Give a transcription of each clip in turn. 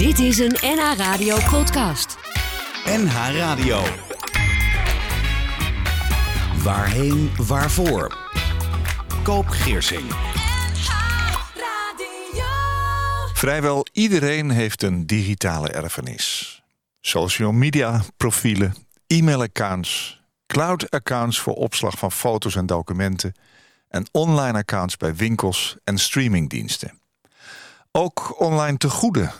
Dit is een NH Radio podcast. NH Radio. Waarheen, waarvoor? Koop Geersing. Vrijwel iedereen heeft een digitale erfenis. Social media profielen, e-mailaccounts, cloud-accounts voor opslag van foto's en documenten en online accounts bij winkels en streamingdiensten. Ook online tegoeden,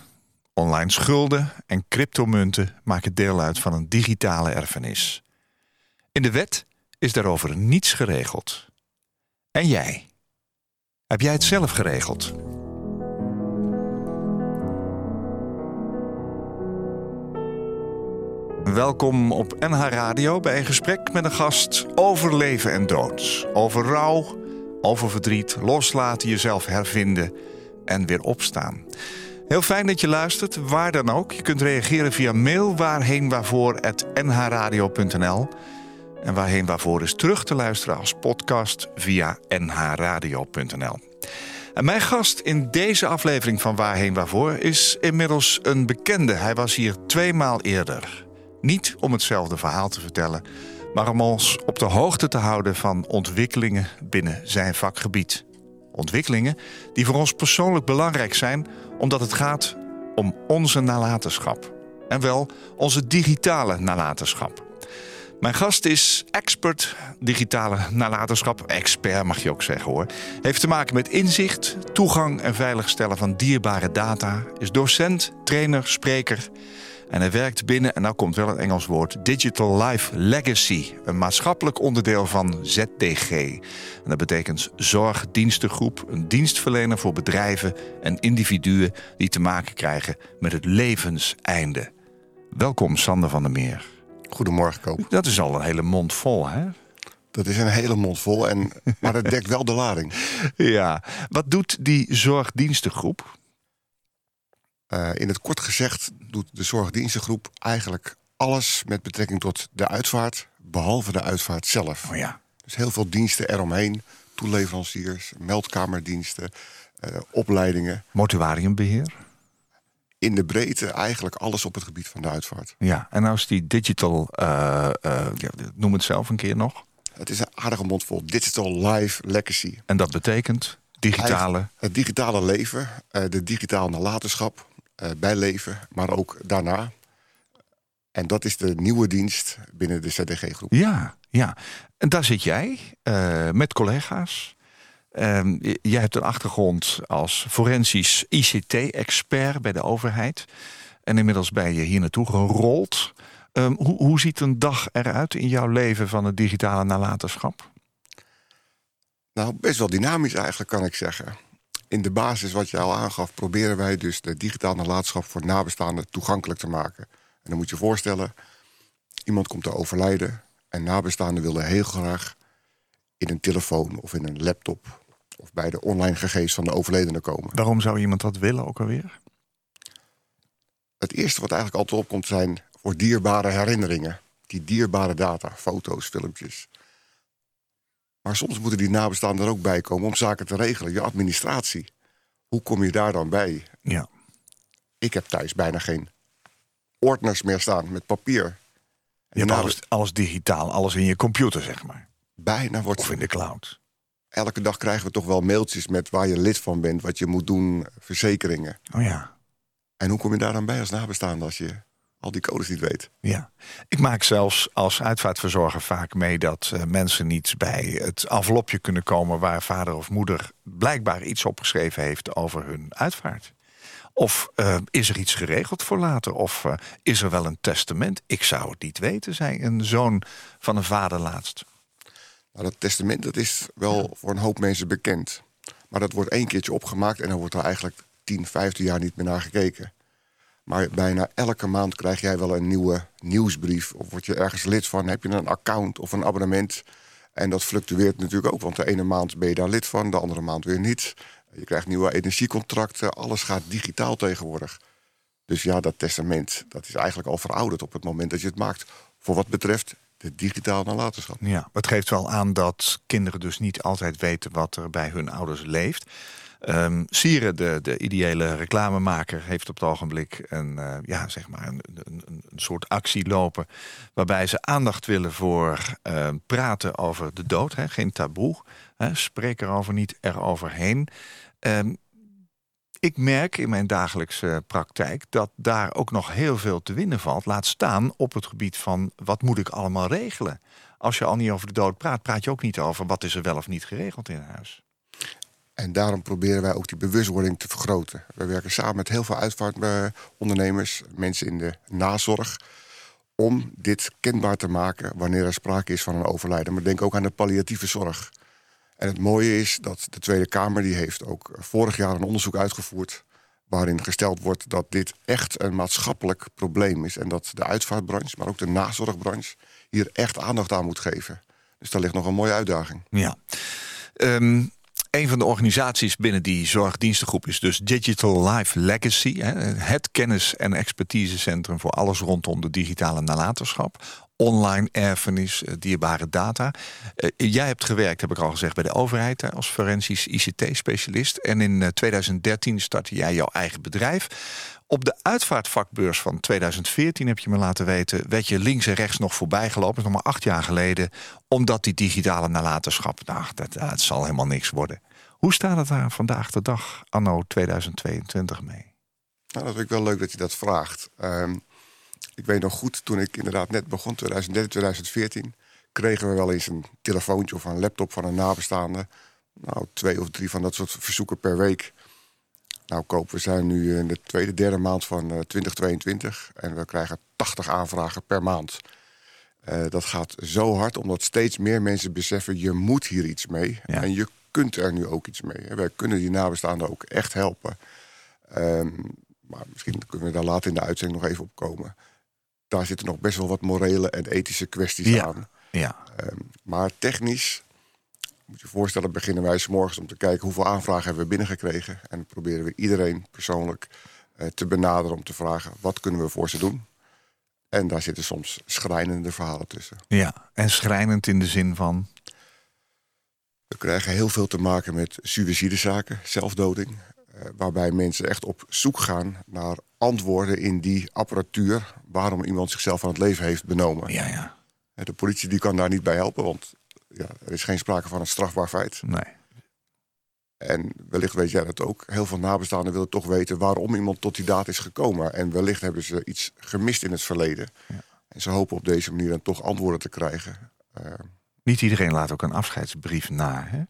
online schulden en cryptomunten maken deel uit van een digitale erfenis. In de wet is daarover niets geregeld. En jij? Heb jij het zelf geregeld? Welkom op NH Radio bij een gesprek met een gast over leven en dood. Over rouw, over verdriet, loslaten, jezelf hervinden en weer opstaan. Heel fijn dat je luistert, waar dan ook. Je kunt reageren via mail waarheen. En waarheen waarvoor is terug te luisteren als podcast via nhradio.nl. En mijn gast in deze aflevering van Waarheen Waarvoor is inmiddels een bekende. Hij was hier tweemaal eerder. Niet om hetzelfde verhaal te vertellen, maar om ons op de hoogte te houden van ontwikkelingen binnen zijn vakgebied. Ontwikkelingen die voor ons persoonlijk belangrijk zijn, omdat het gaat om onze nalatenschap. En wel onze digitale nalatenschap. Mijn gast is expert digitale nalatenschap. Expert mag je ook zeggen hoor. Heeft te maken met inzicht, toegang en veiligstellen van dierbare data. Is docent, trainer, spreker. En hij werkt binnen, en nou komt wel een Engels woord, Digital Life Legacy. Een maatschappelijk onderdeel van ZDG. En dat betekent zorgdienstengroep, een dienstverlener voor bedrijven en individuen die te maken krijgen met het levenseinde. Welkom Sander van der Meer. Goedemorgen, Koop. Dat is al een hele mond vol, hè? Dat is een hele mond vol, en, maar dat dekt wel de lading. Ja. Wat doet die zorgdienstengroep? Uh, in het kort gezegd doet de zorgdienstengroep eigenlijk alles met betrekking tot de uitvaart, behalve de uitvaart zelf. Oh ja. Dus heel veel diensten eromheen, toeleveranciers, meldkamerdiensten, uh, opleidingen. Mortuariumbeheer? In de breedte eigenlijk alles op het gebied van de uitvaart. Ja, en nou is die digital, uh, ja, noem het zelf een keer nog. Het is een aardige mond vol. Digital Life Legacy. En dat betekent digitale... Het digitale leven, de digitale nalatenschap, bij leven, maar ook daarna. En dat is de nieuwe dienst binnen de ZDG-groep. Ja, ja. En daar zit jij uh, met collega's. Uh, jij hebt een achtergrond als forensisch ICT-expert bij de overheid. En inmiddels ben je hier naartoe gerold. Um, hoe, hoe ziet een dag eruit in jouw leven van het digitale nalatenschap? Nou, best wel dynamisch eigenlijk, kan ik zeggen in de basis wat je al aangaf, proberen wij dus de digitale nalatenschap voor nabestaanden toegankelijk te maken. En dan moet je je voorstellen, iemand komt te overlijden en nabestaanden willen heel graag in een telefoon of in een laptop of bij de online gegevens van de overledene komen. Waarom zou iemand dat willen ook alweer? Het eerste wat eigenlijk altijd opkomt zijn voor dierbare herinneringen. Die dierbare data, foto's, filmpjes. Maar soms moeten die nabestaanden er ook bij komen om zaken te regelen. Je administratie. Hoe kom je daar dan bij? Ja. Ik heb thuis bijna geen ordners meer staan met papier. Je hebt alles, alles digitaal, alles in je computer, zeg maar. Bijna wordt. Of in de cloud. Elke dag krijgen we toch wel mailtjes met waar je lid van bent, wat je moet doen, verzekeringen. Oh ja. En hoe kom je daar dan bij als nabestaande als je al die codes niet weet. Ja, ik maak zelfs als uitvaartverzorger vaak mee dat uh, mensen niet bij het envelopje kunnen komen waar vader of moeder blijkbaar iets opgeschreven heeft over hun uitvaart. Of uh, is er iets geregeld voor later? Of uh, is er wel een testament? Ik zou het niet weten, zei een zoon van een vader laatst. Nou, dat testament dat is wel voor een hoop mensen bekend. Maar dat wordt één keertje opgemaakt en dan wordt er eigenlijk 10, 15 jaar niet meer naar gekeken. Maar bijna elke maand krijg jij wel een nieuwe nieuwsbrief. Of word je ergens lid van, heb je een account of een abonnement. En dat fluctueert natuurlijk ook, want de ene maand ben je daar lid van, de andere maand weer niet. Je krijgt nieuwe energiecontracten, alles gaat digitaal tegenwoordig. Dus ja, dat testament dat is eigenlijk al verouderd op het moment dat je het maakt. Voor wat betreft de digitale nalatenschap. Ja, het geeft wel aan dat kinderen dus niet altijd weten wat er bij hun ouders leeft. Um, Sieren, de, de ideële reclamemaker, heeft op het ogenblik een, uh, ja, zeg maar een, een, een, soort actie lopen. waarbij ze aandacht willen voor uh, praten over de dood. Hè, geen taboe. Hè, spreek erover niet eroverheen. Um, ik merk in mijn dagelijkse praktijk dat daar ook nog heel veel te winnen valt. Laat staan op het gebied van wat moet ik allemaal regelen. Als je al niet over de dood praat, praat je ook niet over wat is er wel of niet geregeld in huis. En daarom proberen wij ook die bewustwording te vergroten. We werken samen met heel veel uitvaartondernemers, mensen in de nazorg, om dit kenbaar te maken wanneer er sprake is van een overlijden. Maar denk ook aan de palliatieve zorg. En het mooie is dat de Tweede Kamer die heeft ook vorig jaar een onderzoek uitgevoerd waarin gesteld wordt dat dit echt een maatschappelijk probleem is en dat de uitvaartbranche, maar ook de nazorgbranche hier echt aandacht aan moet geven. Dus daar ligt nog een mooie uitdaging. Ja. Um, een van de organisaties binnen die zorgdienstengroep is dus Digital Life Legacy. Het kennis- en expertisecentrum voor alles rondom de digitale nalatenschap. Online erfenis, eh, dierbare data. Eh, jij hebt gewerkt, heb ik al gezegd, bij de overheid als forensisch ICT-specialist. En in 2013 eh, startte jij jouw eigen bedrijf. Op de uitvaartvakbeurs van 2014 heb je me laten weten, werd je links en rechts nog voorbij gelopen, is nog maar acht jaar geleden, omdat die digitale nalatenschap, nou, dat, dat zal helemaal niks worden. Hoe staat het daar vandaag de dag, anno 2022 mee? Nou, dat vind ik wel leuk dat je dat vraagt. Ehm, ik weet nog goed, toen ik inderdaad net begon, 2013, 2014, kregen we wel eens een telefoontje of een laptop van een nabestaande. Nou, twee of drie van dat soort verzoeken per week. Nou, Koop, we zijn nu in de tweede, derde maand van 2022 eh, en we krijgen 80 aanvragen per maand. Uh, dat gaat zo hard, omdat steeds meer mensen beseffen: je moet hier iets mee. En je kunt er nu ook iets mee. Wij kunnen die nabestaanden ook echt helpen. Um, maar misschien kunnen we daar later in de uitzending nog even op komen. Daar zitten nog best wel wat morele en ethische kwesties aan. Ja. Um, maar technisch moet je voorstellen, beginnen wij s morgens om te kijken hoeveel aanvragen hebben we binnengekregen. En proberen we iedereen persoonlijk uh, te benaderen om te vragen wat kunnen we voor ze doen. En daar zitten soms schrijnende verhalen tussen. Ja, en schrijnend in de zin van. We krijgen heel veel te maken met suïcidezaken, zelfdoding. Uh, waarbij mensen echt op zoek gaan naar antwoorden in die apparatuur waarom iemand zichzelf aan het leven heeft benomen. Ja, ja. De politie die kan daar niet bij helpen, want ja, er is geen sprake van een strafbaar feit. Nee. En wellicht weet jij dat ook. Heel veel nabestaanden willen toch weten waarom iemand tot die daad is gekomen. En wellicht hebben ze iets gemist in het verleden. Ja. En ze hopen op deze manier dan toch antwoorden te krijgen. Uh, Niet iedereen laat ook een afscheidsbrief na, hè?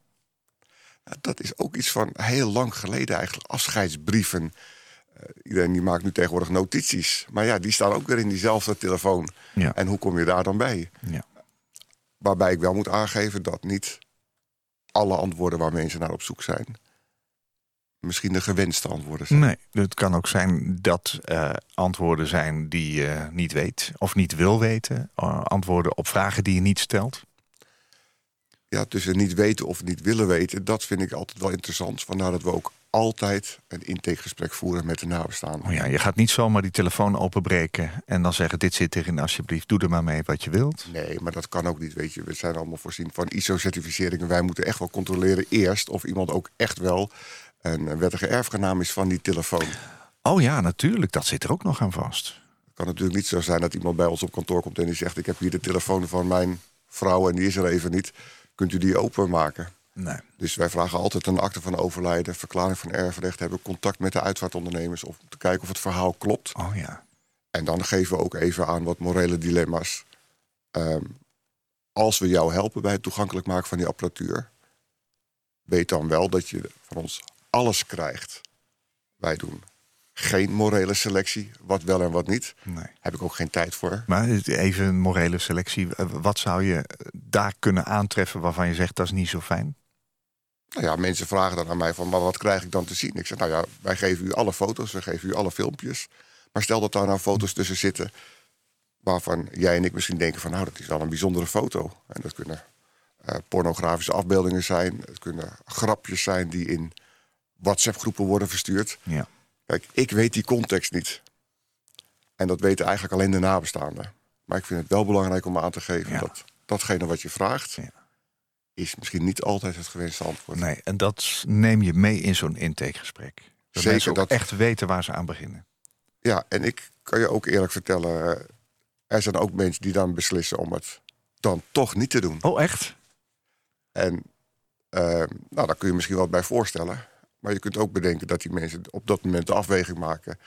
Dat is ook iets van heel lang geleden eigenlijk. Afscheidsbrieven. Uh, iedereen die maakt nu tegenwoordig notities. Maar ja, die staan ook weer in diezelfde telefoon. Ja. En hoe kom je daar dan bij? Ja. Waarbij ik wel moet aangeven dat niet alle antwoorden waar mensen naar op zoek zijn, misschien de gewenste antwoorden zijn. Nee, het kan ook zijn dat uh, antwoorden zijn die je niet weet of niet wil weten. Uh, antwoorden op vragen die je niet stelt. Ja, tussen niet weten of niet willen weten, dat vind ik altijd wel interessant. Vandaar dat we ook altijd een intakegesprek voeren met de nabestaanden. Oh ja, je gaat niet zomaar die telefoon openbreken en dan zeggen: Dit zit erin, alsjeblieft, doe er maar mee wat je wilt. Nee, maar dat kan ook niet. Weet je, we zijn allemaal voorzien van ISO-certificeringen. Wij moeten echt wel controleren eerst of iemand ook echt wel een wettige erfgenaam is van die telefoon. Oh ja, natuurlijk, dat zit er ook nog aan vast. Het kan natuurlijk niet zo zijn dat iemand bij ons op kantoor komt en die zegt: Ik heb hier de telefoon van mijn vrouw en die is er even niet. Kunt u die openmaken? Nee. Dus wij vragen altijd een akte van overlijden, verklaring van erfrecht, hebben contact met de uitvaartondernemers om te kijken of het verhaal klopt. Oh ja. En dan geven we ook even aan wat morele dilemma's. Um, als we jou helpen bij het toegankelijk maken van die apparatuur, weet dan wel dat je van ons alles krijgt. Wij doen geen morele selectie, wat wel en wat niet. Nee. Heb ik ook geen tijd voor. Maar even een morele selectie. Wat zou je daar kunnen aantreffen waarvan je zegt dat is niet zo fijn? Nou ja, mensen vragen dan aan mij van, maar wat krijg ik dan te zien? Ik zeg, nou ja, wij geven u alle foto's, we geven u alle filmpjes. Maar stel dat daar nou foto's tussen zitten waarvan jij en ik misschien denken van, nou, dat is wel een bijzondere foto. En dat kunnen uh, pornografische afbeeldingen zijn, het kunnen grapjes zijn die in WhatsApp-groepen worden verstuurd. Ja. Kijk, ik weet die context niet. En dat weten eigenlijk alleen de nabestaanden. Maar ik vind het wel belangrijk om aan te geven Ja. dat datgene wat je vraagt, Ja. Is misschien niet altijd het gewenste antwoord. Nee, en dat neem je mee in zo'n intakegesprek. Dat Zeker, mensen ook dat- echt weten waar ze aan beginnen. Ja, en ik kan je ook eerlijk vertellen, eh, er zijn ook mensen die dan beslissen om het dan toch niet te doen. Oh, echt? En eh, nou, daar kun je misschien wat bij voorstellen. Maar je kunt ook bedenken dat die mensen op dat moment de afweging maken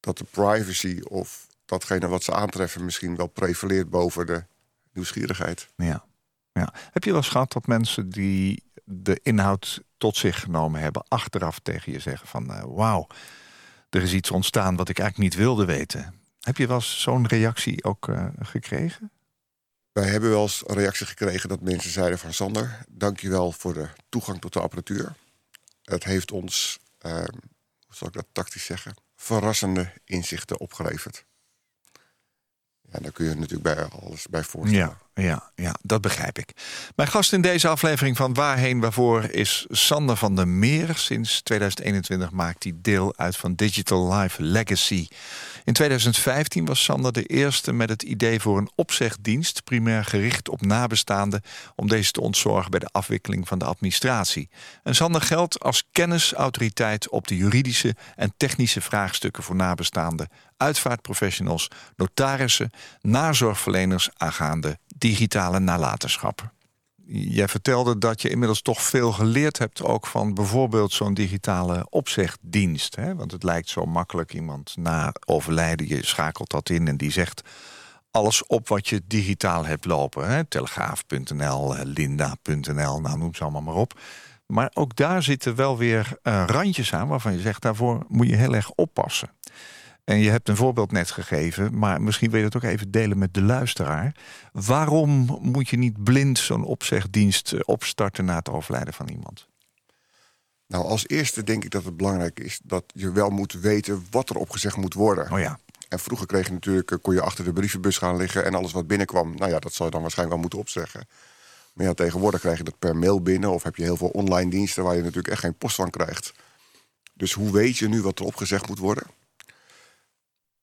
dat de privacy of datgene wat ze aantreffen misschien wel prevaleert boven de nieuwsgierigheid. Ja. Ja. Heb je wel eens gehad dat mensen die de inhoud tot zich genomen hebben, achteraf tegen je zeggen van eh, wauw, er is iets ontstaan wat ik eigenlijk niet wilde weten. Heb je wel eens zo'n reactie ook eh, gekregen? Wij hebben wel eens een reactie gekregen dat mensen zeiden van Sander, dankjewel voor de toegang tot de apparatuur. Het heeft ons, eh, hoe zal ik dat tactisch zeggen, verrassende inzichten opgeleverd. Ja, daar kun je natuurlijk bij alles bij voorstellen. Ja, ja, ja, dat begrijp ik. Mijn gast in deze aflevering van Waarheen Waarvoor is Sander van der Meer. Sinds 2021 maakt hij deel uit van Digital Life Legacy. In 2015 was Sander de eerste met het idee voor een opzegdienst, primair gericht op nabestaanden, om deze te ontzorgen bij de afwikkeling van de administratie. En Sander geldt als kennisautoriteit op de juridische en technische vraagstukken voor nabestaanden, uitvaartprofessionals, notarissen, nazorgverleners aangaande digitale nalatenschap. Jij vertelde dat je inmiddels toch veel geleerd hebt ook van bijvoorbeeld zo'n digitale opzegdienst. Hè? Want het lijkt zo makkelijk iemand na overlijden, je schakelt dat in en die zegt alles op wat je digitaal hebt lopen. Telegraaf.nl, eh, Linda.nl, nou noem ze allemaal maar op. Maar ook daar zitten wel weer eh, randjes aan waarvan je zegt daarvoor moet je heel erg oppassen. En je hebt een voorbeeld net gegeven, maar misschien wil je het ook even delen met de luisteraar. Waarom moet je niet blind zo'n opzegdienst eh, opstarten na het overlijden van iemand? Nou, als eerste denk ik dat het belangrijk is dat je wel moet weten wat er opgezegd moet worden. Oh ja, En vroeger kreeg je natuurlijk, eh, kon je achter de brievenbus gaan liggen en alles wat binnenkwam, nou ja, dat zou je dan waarschijnlijk wel moeten opzeggen. Maar ja, tegenwoordig krijg je dat per mail binnen of heb je heel veel online diensten waar je natuurlijk echt geen post van krijgt. Dus hoe weet je nu wat er opgezegd moet worden?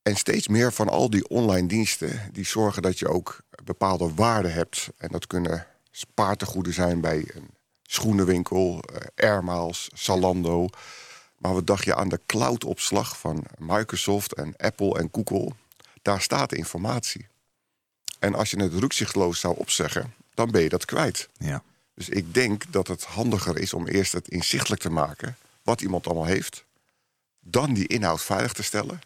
En steeds meer van al die online diensten die zorgen dat je ook bepaalde waarden hebt. En dat kunnen spaartegoeden zijn bij een schoenenwinkel, eh, Airmiles, Zalando. Maar wat dacht je aan de cloudopslag van Microsoft en Apple en Google? Daar staat informatie. En als je het rukzichtloos zou opzeggen, dan ben je dat kwijt. ja. Dus ik denk dat het handiger is om eerst het inzichtelijk te maken wat iemand allemaal heeft, dan die inhoud veilig te stellen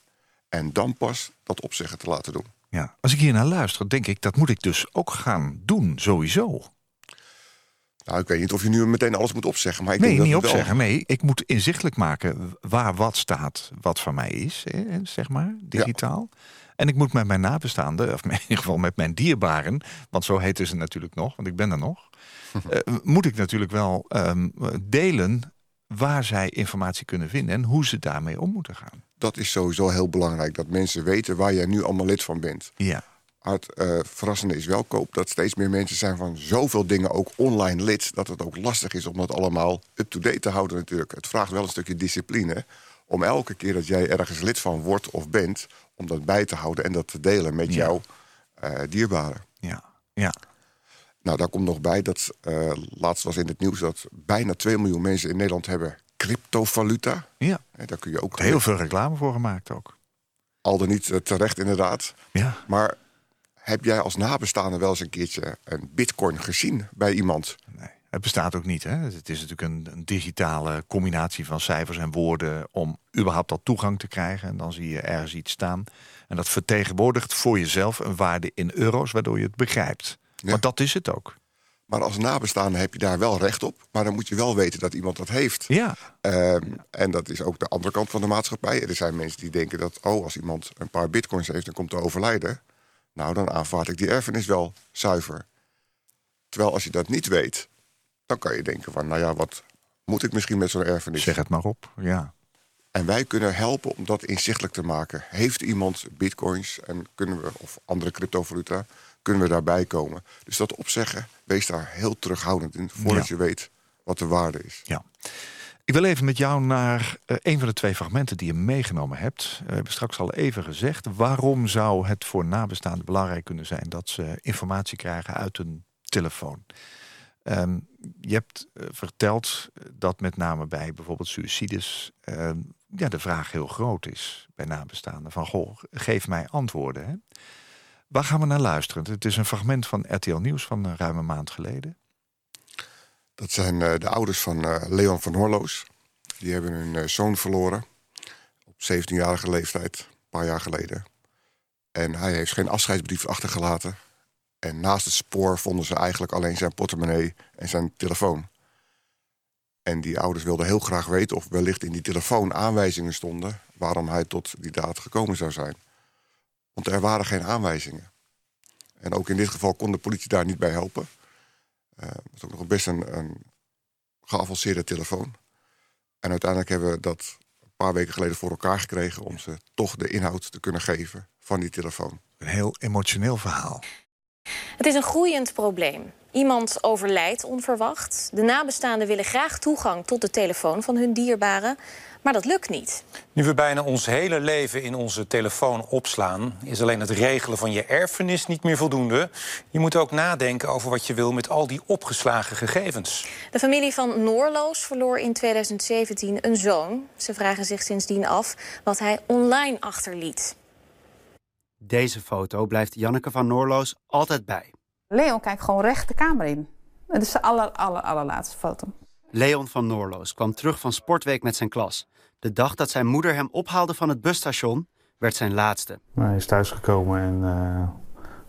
en dan pas dat opzeggen te laten doen. ja. Als ik hier naar luister, denk ik dat moet ik dus ook gaan doen, sowieso. Nou, ik weet niet of je nu meteen alles moet opzeggen, maar ik Nee, denk niet dat het wel- opzeggen. Nee, ik moet inzichtelijk maken waar wat staat, wat van mij is, hè, zeg maar, digitaal. En ik moet met mijn nabestaanden, of in ieder geval met mijn dierbaren, want zo heten ze natuurlijk nog, want ik ben er nog, eh, moet ik natuurlijk wel ehm, delen waar zij informatie kunnen vinden en hoe ze daarmee om moeten gaan. Dat is sowieso heel belangrijk, dat mensen weten waar jij nu allemaal lid van bent. Ja, het eh, verrassende is wel koop dat steeds meer mensen zijn van zoveel dingen ook online lid, dat het ook lastig is om dat allemaal up-to-date te houden natuurlijk. Het vraagt wel een stukje discipline om elke keer dat jij ergens lid van wordt of bent, om dat bij te houden en dat te delen met Ja. jouw eh, dierbaren. ja, ja. Nou, daar komt nog bij dat eh, laatst was in het nieuws dat bijna 2 miljoen mensen in Nederland hebben cryptovaluta. Ja, Hè, daar kun je ook heel veel reclame voor gemaakt ook. al dan niet eh, terecht inderdaad. Ja, Maar heb jij als nabestaande wel eens een keertje een bitcoin gezien bij iemand? nee. Het bestaat ook niet. Hè? Het is natuurlijk een, een digitale combinatie van cijfers en woorden om überhaupt dat toegang te krijgen. En dan zie je ergens iets staan. En dat vertegenwoordigt voor jezelf een waarde in euro's, waardoor je het begrijpt. Ja. Maar dat is het ook. Maar als nabestaande heb je daar wel recht op. Maar dan moet je wel weten dat iemand dat heeft. Ja, Ehm, en dat is ook de andere kant van de maatschappij. Er zijn mensen die denken dat, oh, als iemand een paar bitcoins heeft en komt te overlijden, nou, dan aanvaard ik die erfenis wel zuiver. Terwijl als je dat niet weet, dan kan je denken van, nou ja, wat moet ik misschien met zo'n erfenis? zeg het maar op. Ja, En wij kunnen helpen om dat inzichtelijk te maken. Heeft iemand bitcoins en kunnen we, of andere cryptovaluta, kunnen we daarbij komen? Dus dat opzeggen, wees daar heel terughoudend in, voordat Ja. je weet wat de waarde is. ja. Ik wil even met jou naar eh, een van de twee fragmenten die je meegenomen hebt. Eh, We hebben straks al even gezegd. Waarom zou het voor nabestaanden belangrijk kunnen zijn dat ze informatie krijgen uit een telefoon? Ehm, je hebt uh, verteld dat met name bij bijvoorbeeld suicides uh, ja, de vraag heel groot is bij nabestaanden. Van goh, geef mij antwoorden. Hè? Waar gaan we naar luisteren? Het is een fragment van RTL Nieuws van een ruime maand geleden. Dat zijn uh, de ouders van uh, Leon van Horloos. Die hebben hun zoon verloren op 17-jarige leeftijd, een paar jaar geleden. En hij heeft geen afscheidsbrief achtergelaten. En naast het spoor vonden ze eigenlijk alleen zijn portemonnee en zijn telefoon. En die ouders wilden heel graag weten of wellicht in die telefoon aanwijzingen stonden waarom hij tot die daad gekomen zou zijn. Want er waren geen aanwijzingen. En ook in dit geval kon de politie daar niet bij helpen. Uh, het was ook nog best een, een geavanceerde telefoon. En uiteindelijk hebben we dat een paar weken geleden voor elkaar gekregen om ze toch de inhoud te kunnen geven van die telefoon. Een heel emotioneel verhaal. Het is een groeiend probleem. Iemand overlijdt onverwacht. De nabestaanden willen graag toegang tot de telefoon van hun dierbaren. Maar dat lukt niet. Nu we bijna ons hele leven in onze telefoon opslaan, is alleen het regelen van je erfenis niet meer voldoende. Je moet ook nadenken over wat je wil met al die opgeslagen gegevens. De familie van Noorloos verloor in 2017 een zoon. Ze vragen zich sindsdien af wat hij online achterliet. Deze foto blijft Janneke van Noorloos altijd bij. Leon kijkt gewoon recht de kamer in. Dat is de aller, aller, allerlaatste foto. Leon van Noorloos kwam terug van Sportweek met zijn klas. De dag dat zijn moeder hem ophaalde van het busstation werd zijn laatste. Hij is thuisgekomen en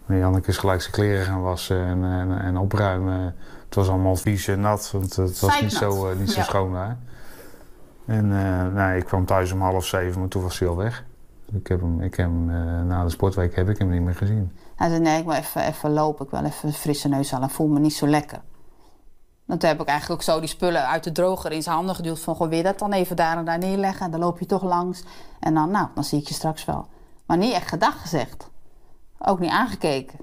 uh, Janneke is gelijk zijn kleren gaan wassen en, en, en opruimen. Het was allemaal vies en nat, want het was niet zo, uh, niet zo ja. schoon daar. En uh, nou, ik kwam thuis om half zeven, maar toen was hij al weg. Ik heb hem, ik heb hem na de sportweek heb ik hem niet meer gezien. Hij zei, nee, ik wil even, even lopen. Ik wil even een frisse neus halen. Ik voel me niet zo lekker. En toen heb ik eigenlijk ook zo die spullen uit de droger in zijn handen geduwd. Van, goh, wil je dat dan even daar en daar neerleggen? En dan loop je toch langs. En dan, nou, dan zie ik je straks wel. Maar niet echt gedag gezegd. Ook niet aangekeken.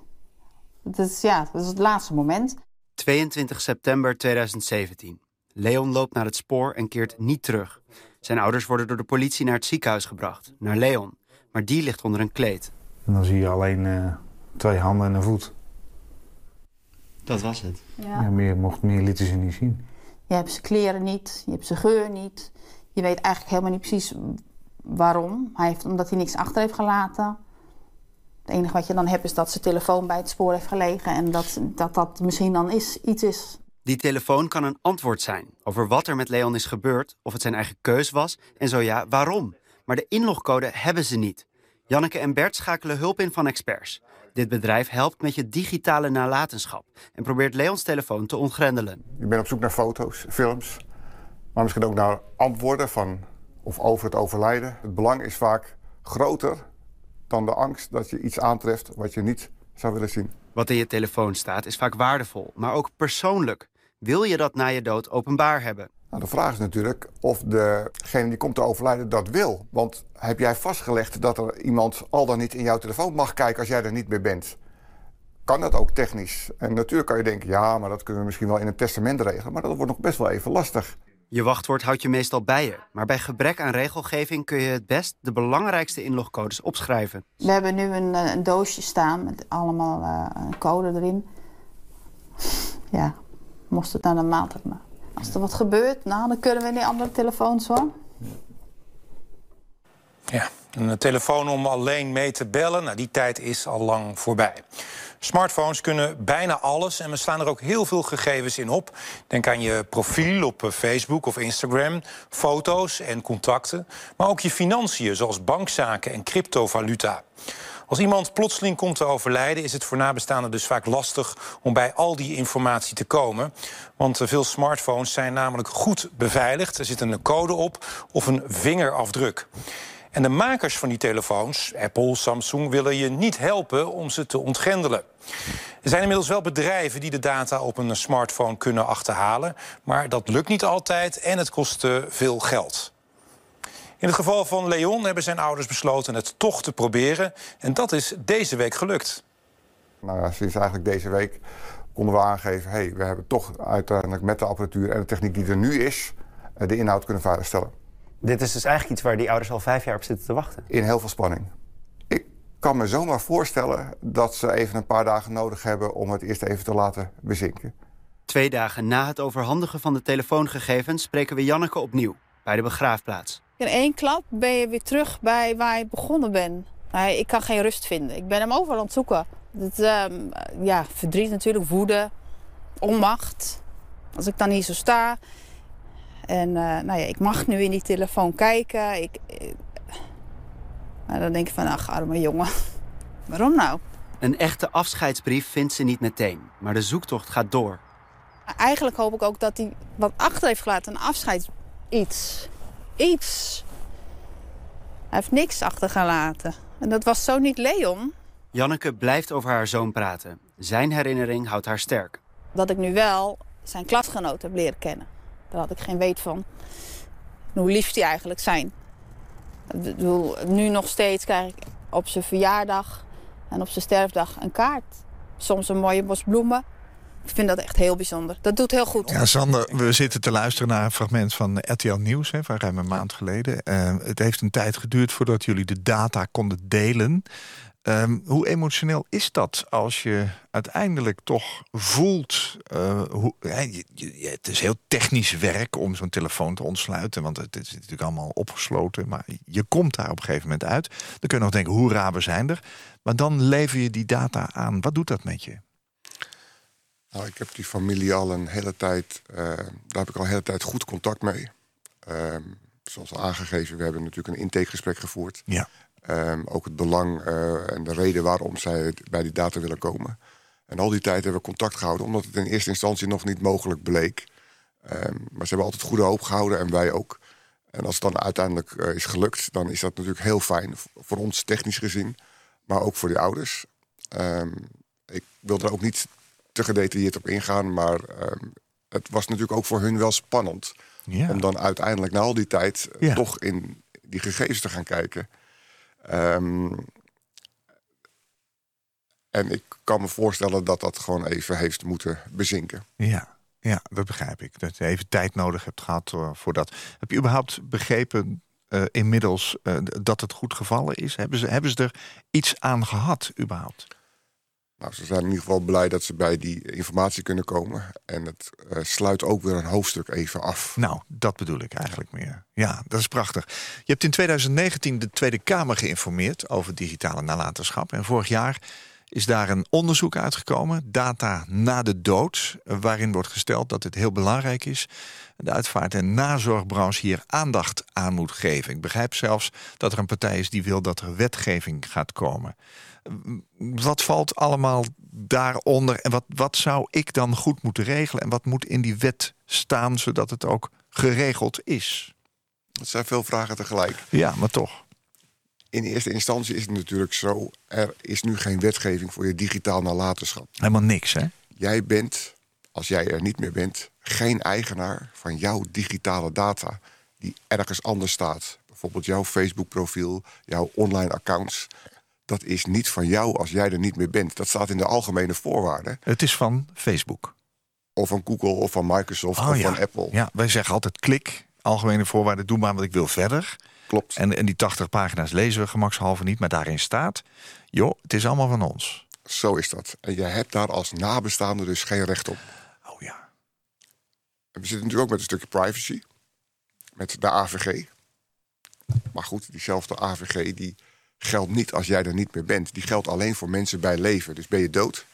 Dat is, ja, dat is het laatste moment. 22 september 2017. Leon loopt naar het spoor en keert niet terug. Zijn ouders worden door de politie naar het ziekenhuis gebracht. Naar Leon. Maar die ligt onder een kleed. En dan zie je alleen uh, twee handen en een voet. Dat was het. Ja. Ja, meer, mocht meer lieten ze niet zien. Je hebt zijn kleren niet, je hebt zijn geur niet. Je weet eigenlijk helemaal niet precies waarom. Hij heeft, omdat hij niks achter heeft gelaten. Het enige wat je dan hebt is dat zijn telefoon bij het spoor heeft gelegen... en dat dat, dat misschien dan is, iets is. Die telefoon kan een antwoord zijn over wat er met Leon is gebeurd... of het zijn eigen keus was en zo ja, waarom. Maar de inlogcode hebben ze niet. Janneke en Bert schakelen hulp in van experts. Dit bedrijf helpt met je digitale nalatenschap en probeert Leons telefoon te ontgrendelen. Je bent op zoek naar foto's, films, maar misschien ook naar antwoorden van of over het overlijden. Het belang is vaak groter dan de angst dat je iets aantreft wat je niet zou willen zien. Wat in je telefoon staat is vaak waardevol, maar ook persoonlijk. Wil je dat na je dood openbaar hebben? Nou, de vraag is natuurlijk of degene die komt te overlijden dat wil. Want heb jij vastgelegd dat er iemand al dan niet in jouw telefoon mag kijken als jij er niet meer bent? Kan dat ook technisch? En natuurlijk kan je denken, ja, maar dat kunnen we misschien wel in een testament regelen. Maar dat wordt nog best wel even lastig. Je wachtwoord houd je meestal bij je. Maar bij gebrek aan regelgeving kun je het best de belangrijkste inlogcodes opschrijven. We hebben nu een, een doosje staan met allemaal uh, een code erin. Ja, moest het naar de maaltijd maar. Als er wat gebeurt, nou, dan kunnen we die andere telefoons hoor. Ja, een telefoon om alleen mee te bellen, nou, die tijd is al lang voorbij. Smartphones kunnen bijna alles en we slaan er ook heel veel gegevens in op. Denk aan je profiel op Facebook of Instagram, foto's en contacten. Maar ook je financiën, zoals bankzaken en cryptovaluta. Als iemand plotseling komt te overlijden, is het voor nabestaanden dus vaak lastig om bij al die informatie te komen. Want veel smartphones zijn namelijk goed beveiligd. Er zit een code op of een vingerafdruk. En de makers van die telefoons, Apple, Samsung, willen je niet helpen om ze te ontgrendelen. Er zijn inmiddels wel bedrijven die de data op een smartphone kunnen achterhalen. Maar dat lukt niet altijd en het kost veel geld. In het geval van Leon hebben zijn ouders besloten het toch te proberen. En dat is deze week gelukt. Nou sinds eigenlijk deze week konden we aangeven... hey, we hebben toch uiteindelijk met de apparatuur en de techniek die er nu is... de inhoud kunnen veiligstellen. Dit is dus eigenlijk iets waar die ouders al vijf jaar op zitten te wachten. In heel veel spanning. Ik kan me zomaar voorstellen dat ze even een paar dagen nodig hebben... om het eerst even te laten bezinken. Twee dagen na het overhandigen van de telefoongegevens spreken we Janneke opnieuw bij de begraafplaats. In één klap ben je weer terug bij waar je begonnen bent. ik kan geen rust vinden. Ik ben hem overal aan het zoeken. Het, ehm, ja, verdriet natuurlijk, woede, onmacht. Als ik dan hier zo sta. En uh, nou ja, ik mag nu in die telefoon kijken. Ik, uh, dan denk ik van, ach, arme jongen. Waarom nou? Een echte afscheidsbrief vindt ze niet meteen. Maar de zoektocht gaat door. Eigenlijk hoop ik ook dat hij wat achter heeft gelaten. Een afscheids... Iets. Iets. Hij heeft niks achtergelaten. En dat was zo niet Leon. Janneke blijft over haar zoon praten. Zijn herinnering houdt haar sterk. Dat ik nu wel zijn klasgenoten heb leren kennen. Daar had ik geen weet van. hoe lief die eigenlijk zijn. Nu nog steeds krijg ik op zijn verjaardag en op zijn sterfdag een kaart. Soms een mooie bos bloemen. Ik vind dat echt heel bijzonder. Dat doet heel goed. Ja, Sander, we zitten te luisteren naar een fragment van RTL Nieuws... Hè, van ruim een maand geleden. Uh, het heeft een tijd geduurd voordat jullie de data konden delen. Ehm, hoe emotioneel is dat als je uiteindelijk toch voelt... Uh, hoe, je, het is heel technisch werk om zo'n telefoon te ontsluiten... want het is natuurlijk allemaal opgesloten. Maar je komt daar op een gegeven moment uit. Dan kun je nog denken, hoera, we zijn er. Maar dan lever je die data aan. Wat doet dat met je? Nou, ik heb die familie al een hele tijd... Uh, daar heb ik al een hele tijd goed contact mee. Uh, zoals al aangegeven, we hebben natuurlijk een intakegesprek gevoerd. Ja. Um, ook het belang uh, en de reden waarom zij bij die data willen komen. En al die tijd hebben we contact gehouden, omdat het in eerste instantie nog niet mogelijk bleek. Um, maar ze hebben altijd goede hoop gehouden en wij ook. En als het dan uiteindelijk uh, is gelukt, dan is dat natuurlijk heel fijn voor ons technisch gezien, maar ook voor die ouders. Um, ik wil er ook niet te gedetailleerd op ingaan, maar het was natuurlijk ook voor hun wel spannend. Ja. Om dan uiteindelijk na al die tijd ja. toch in die gegevens te gaan kijken. Um, en ik kan me voorstellen dat dat gewoon even heeft moeten bezinken. Ja, ja dat begrijp ik. Dat je even tijd nodig hebt gehad uh, voor dat. Heb je überhaupt begrepen uh, inmiddels uh, dat het goed gevallen is? Hebben ze, hebben ze er iets aan gehad überhaupt? Nou, ze zijn in ieder geval blij dat ze bij die informatie kunnen komen. En het uh, sluit ook weer een hoofdstuk even af. Nou, dat bedoel ik eigenlijk meer. Ja, dat is prachtig. Je hebt in 2019 de Tweede Kamer geïnformeerd over digitale nalatenschap. En vorig jaar is daar een onderzoek uitgekomen, data na de dood, waarin wordt gesteld dat het heel belangrijk is de uitvaart- en nazorgbranche hier aandacht aan moet geven. Ik begrijp zelfs dat er een partij is die wil dat er wetgeving gaat komen. Wat valt allemaal daaronder en wat, wat zou ik dan goed moeten regelen en wat moet in die wet staan zodat het ook geregeld is? Dat zijn veel vragen tegelijk. Ja, maar toch in eerste instantie is het natuurlijk zo... er is nu geen wetgeving voor je digitaal nalatenschap. Helemaal niks, hè? Jij bent, als jij er niet meer bent... geen eigenaar van jouw digitale data die ergens anders staat. Bijvoorbeeld jouw Facebook-profiel, jouw online accounts. Dat is niet van jou als jij er niet meer bent. Dat staat in de algemene voorwaarden. Het is van Facebook. Of van Google, of van Microsoft, oh, of ja. van Apple. Ja, wij zeggen altijd klik, algemene voorwaarden, doe maar wat ik wil verder. Klopt. En, en die 80 pagina's lezen we gemakshalve niet, maar daarin staat... joh, het is allemaal van ons. Zo is dat. En jij hebt daar als nabestaande dus geen recht op. Oh ja. En we zitten natuurlijk ook met een stukje privacy. Met de AVG. Maar goed, diezelfde AVG die geldt niet als jij er niet meer bent. Die geldt alleen voor mensen bij leven. Dus ben je dood,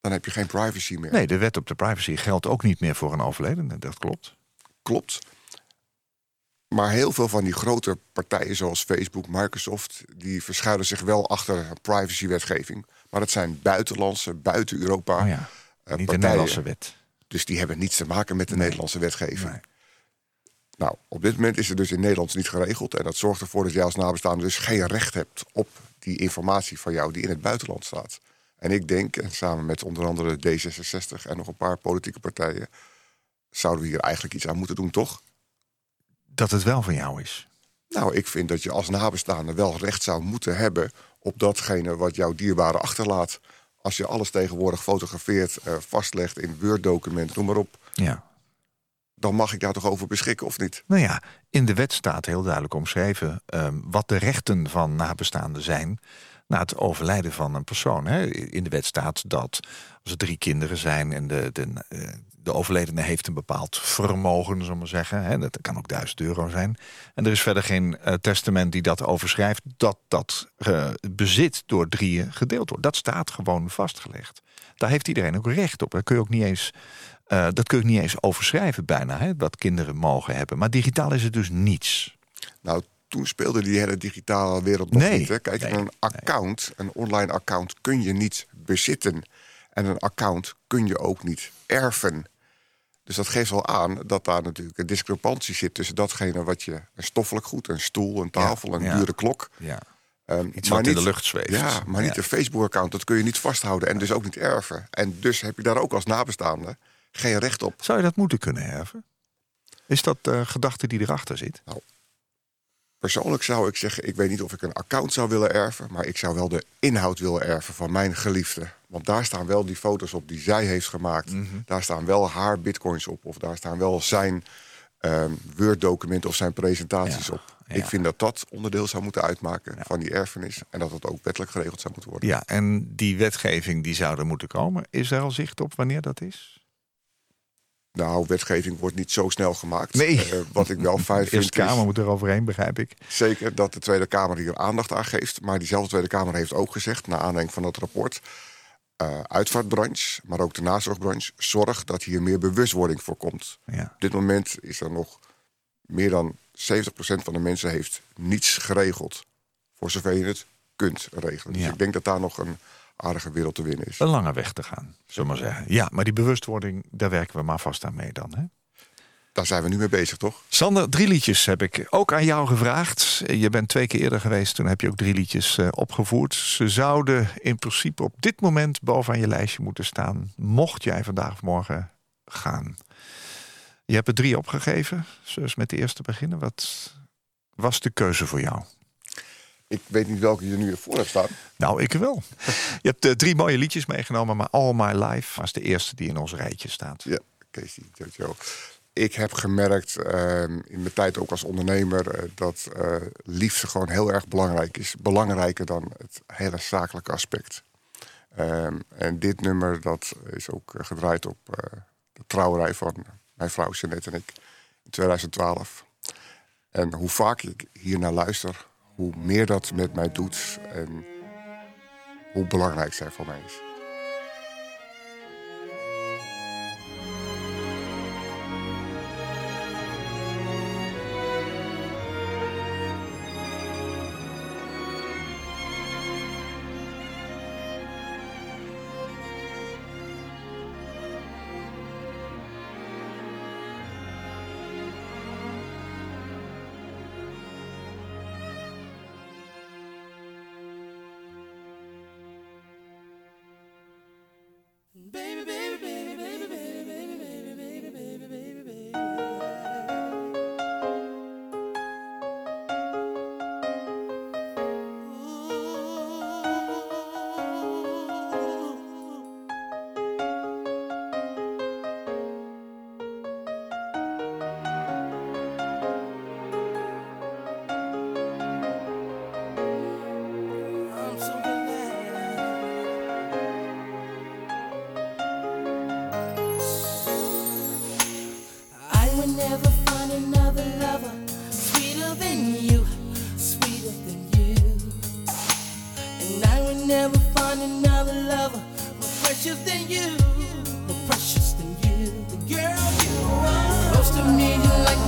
dan heb je geen privacy meer. Nee, de wet op de privacy geldt ook niet meer voor een overledene. Dat klopt. Klopt. Maar heel veel van die grote partijen zoals Facebook, Microsoft... die verschuilen zich wel achter privacywetgeving. Maar dat zijn buitenlandse, buiten Europa oh ja, Niet partijen. de Nederlandse wet. Dus die hebben niets te maken met de nee. Nederlandse wetgeving. Nee. Nou, op dit moment is het dus in Nederland niet geregeld. En dat zorgt ervoor dat jij als nabestaande dus geen recht hebt... op die informatie van jou die in het buitenland staat. En ik denk, en samen met onder andere D66 en nog een paar politieke partijen... zouden we hier eigenlijk iets aan moeten doen, toch? dat het wel van jou is? Nou, ik vind dat je als nabestaande wel recht zou moeten hebben op datgene wat jouw dierbare achterlaat. Als je alles tegenwoordig fotografeert, uh, vastlegt in Word-document, noem maar op. Ja. Dan mag ik daar toch over beschikken, of niet? Nou ja, in de wet staat heel duidelijk omschreven ehm, wat de rechten van nabestaanden zijn na het overlijden van een persoon. Hè. In de wet staat dat als er drie kinderen zijn en de, de, eh, de overledene heeft een bepaald vermogen, zullen maar zeggen. Hè. Dat kan ook duizend euro zijn. En er is verder geen uh, testament die dat overschrijft, dat dat uh, bezit door drieën gedeeld wordt. Dat staat gewoon vastgelegd. Daar heeft iedereen ook recht op. Daar kun je ook niet eens uh, dat kun je niet eens overschrijven bijna, hè, wat kinderen mogen hebben. Maar digitaal is het dus niets. Nou, toen speelde die hele digitale wereld nog nee, niet. Hè? Kijk, nee, een account, een online account, kun je niet bezitten. En een account kun je ook niet erven. Dus dat geeft wel aan dat daar natuurlijk een discrepantie zit tussen datgene wat je een stoffelijk goed, een stoel, een tafel, een ja, dure klok. Ja. Um, Iets wat in de lucht zweeft. Ja, maar niet een Facebook-account. Dat kun je niet vasthouden en dus ook niet erven. En dus heb je daar ook als nabestaande geen recht op. Zou je dat moeten kunnen erven? Is dat de gedachte die erachter zit? Nou, persoonlijk zou ik zeggen, ik weet niet of ik een account zou willen erven, maar ik zou wel de inhoud willen erven van mijn geliefde. Want daar staan wel die foto's op die zij heeft gemaakt. Mhm. Daar staan wel haar bitcoins op, of daar staan wel zijn um, Word-documenten of zijn presentaties Ja, op. ja. Ik vind dat dat onderdeel zou moeten uitmaken van die erfenis. En dat het ook wettelijk geregeld zou moeten worden. Ja, en die wetgeving die zou er moeten komen. Is er al zicht op wanneer dat is? Nou, wetgeving wordt niet zo snel gemaakt. Nee. Eh, wat ik wel fijn De vind Eerste Kamer is moet er overheen, begrijp ik. zeker dat de Tweede Kamer hier aandacht aan geeft. Maar diezelfde Tweede Kamer heeft ook gezegd, na aanleiding van dat rapport... eh, uitvaartbranche, maar ook de nazorgbranche... zorg dat hier meer bewustwording voorkomt. Ja. Op dit moment is er nog meer dan 70% van de mensen heeft niets geregeld. Voor zover je het kunt regelen. Dus ik denk dat daar nog een aardige wereld te winnen is. Een lange weg te gaan, zullen we maar zeggen. Ja, maar die bewustwording, daar werken we maar vast aan mee dan. Hè? Daar zijn we nu mee bezig, toch? Sander, drie liedjes heb ik ook aan jou gevraagd. Je bent twee keer eerder geweest, toen heb je ook drie liedjes eh, opgevoerd. Ze zouden in principe op dit moment bovenaan je lijstje moeten staan... mocht jij vandaag of morgen gaan. Je hebt er drie opgegeven. Eens met de eerste beginnen? Wat was de keuze voor jou? Ik weet niet welke je nu voor hebt staan. Nou, ik wel. Je hebt eh, drie mooie liedjes meegenomen, maar All My Life was de eerste die in ons rijtje staat. Ja, Casey Jojo. Ik heb gemerkt ehm, in mijn tijd ook als ondernemer eh, dat eh, liefde gewoon heel erg belangrijk is. Belangrijker dan het hele zakelijke aspect. Ehm, en dit nummer dat is ook gedraaid op de trouwerij van mijn vrouw Jeanette en ik in 2012. En hoe vaak ik hier naar luister, hoe meer dat met mij doet en hoe belangrijk zij voor mij is.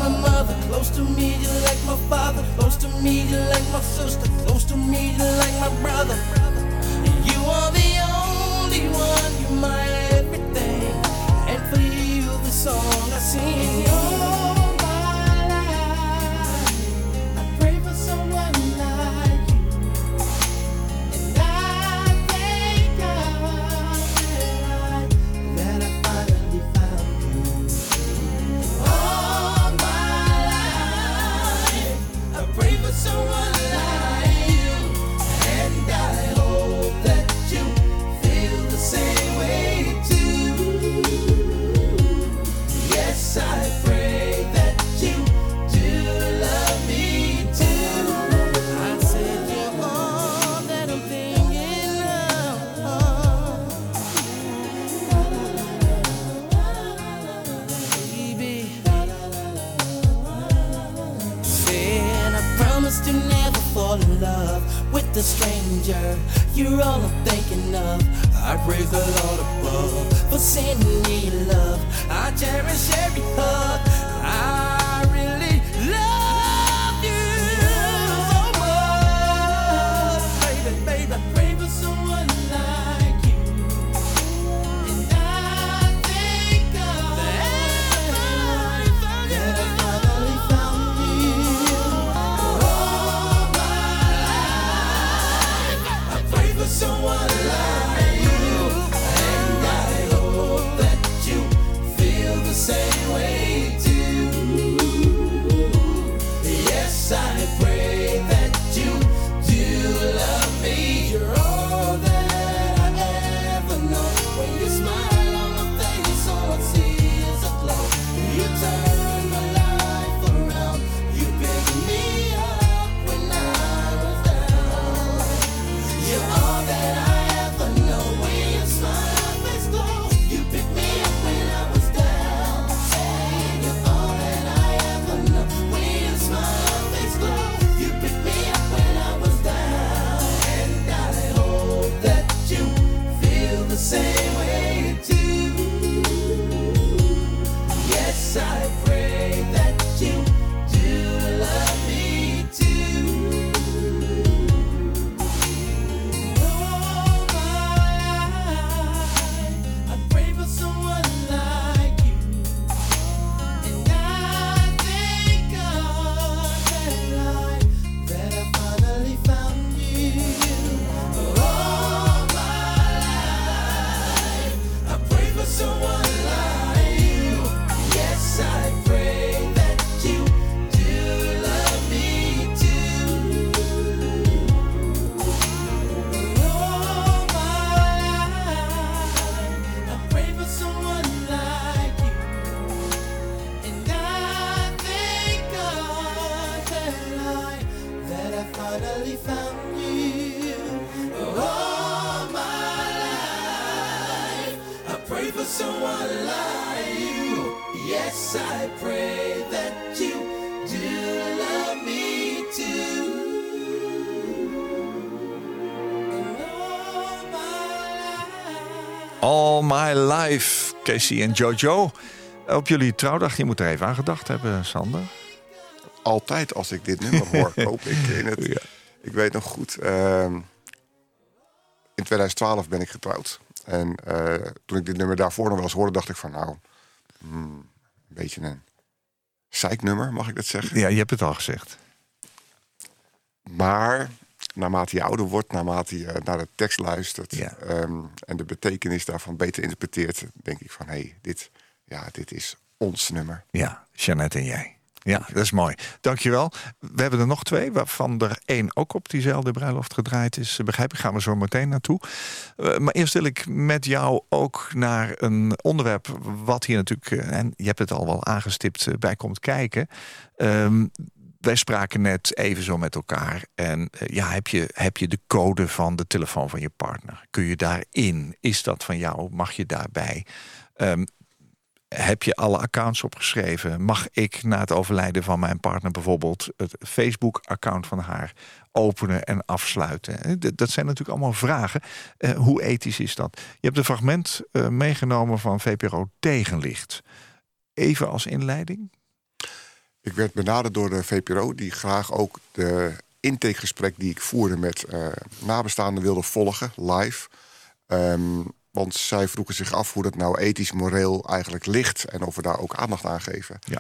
My mother. Close to media like my father. Close to media like my sister. Close to me, you're like my brother. You are the only one. You're my song I sing. All stranger. You're all I'm thinking of. I praise the Lord above for sending me love. I cherish every hug. All My Life, Casey en Jojo. Op jullie trouwdag, je moet er even aan gedacht hebben, Sander. Altijd als ik dit nummer hoor, koop ik in het. Ik weet nog goed, ehm, in 2012 ben ik getrouwd. En eh, toen ik dit nummer daarvoor nog wel eens hoorde, dacht ik van nou, hmm, een beetje een zeiknummer, mag ik dat zeggen? Ja, je hebt het al gezegd. Maar naarmate je ouder wordt, naarmate je naar de tekst luistert ehm, en de betekenis daarvan beter interpreteert, denk ik van hé, hey, dit, ja, dit is ons nummer. Ja, Jeannette en jij. Ja, dat is mooi. Dankjewel. We hebben er nog twee, waarvan er één ook op diezelfde bruiloft gedraaid is. Begrijp ik, gaan we zo meteen naartoe. Uh, maar eerst wil ik met jou ook naar een onderwerp wat hier natuurlijk, uh, en je hebt het al wel aangestipt, uh, bij komt kijken. Um, wij spraken net even zo met elkaar. En ja, heb je, heb je de code van de telefoon van je partner? Kun je daarin? Is dat van jou? Mag je daarbij? Um, heb je alle accounts opgeschreven? Mag ik na het overlijden van mijn partner bijvoorbeeld het Facebook-account van haar openen en afsluiten? Dat zijn natuurlijk allemaal vragen. Uh, hoe ethisch is dat? Je hebt een fragment meegenomen van VPRO Tegenlicht. Even als inleiding. Ik werd benaderd door de VPRO, die graag ook de intakegesprek die ik voerde met uh, nabestaanden wilde volgen, live. Um, want zij vroegen zich af hoe dat nou ethisch, moreel eigenlijk ligt. En of we daar ook aandacht aan geven. Ja.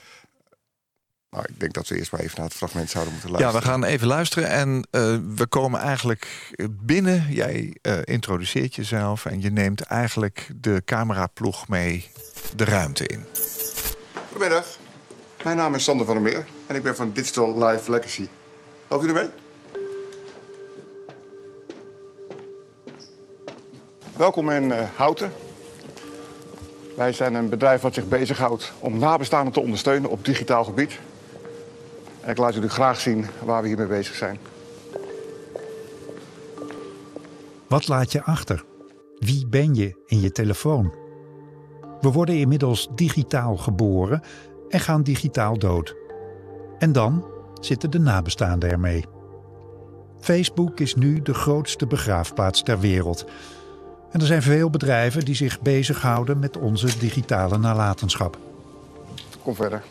Nou, ik denk dat we eerst maar even naar het fragment zouden moeten luisteren. Ja, we gaan even luisteren. En uh, we komen eigenlijk binnen. Jij uh, introduceert jezelf en je neemt eigenlijk de cameraploeg mee de ruimte in. Goedemiddag. Mijn naam is Sander van der Meer. En ik ben van Digital Life Legacy. Helpt u ermee? Welkom in uh, Houten. Wij zijn een bedrijf wat zich bezighoudt om nabestaanden te ondersteunen op digitaal gebied. En ik laat jullie graag zien waar we hiermee bezig zijn. Wat laat je achter? Wie ben je in je telefoon? We worden inmiddels digitaal geboren en gaan digitaal dood. En dan zitten de nabestaanden ermee. Facebook is nu de grootste begraafplaats ter wereld. En er zijn veel bedrijven die zich bezighouden met onze digitale nalatenschap. Kom verder.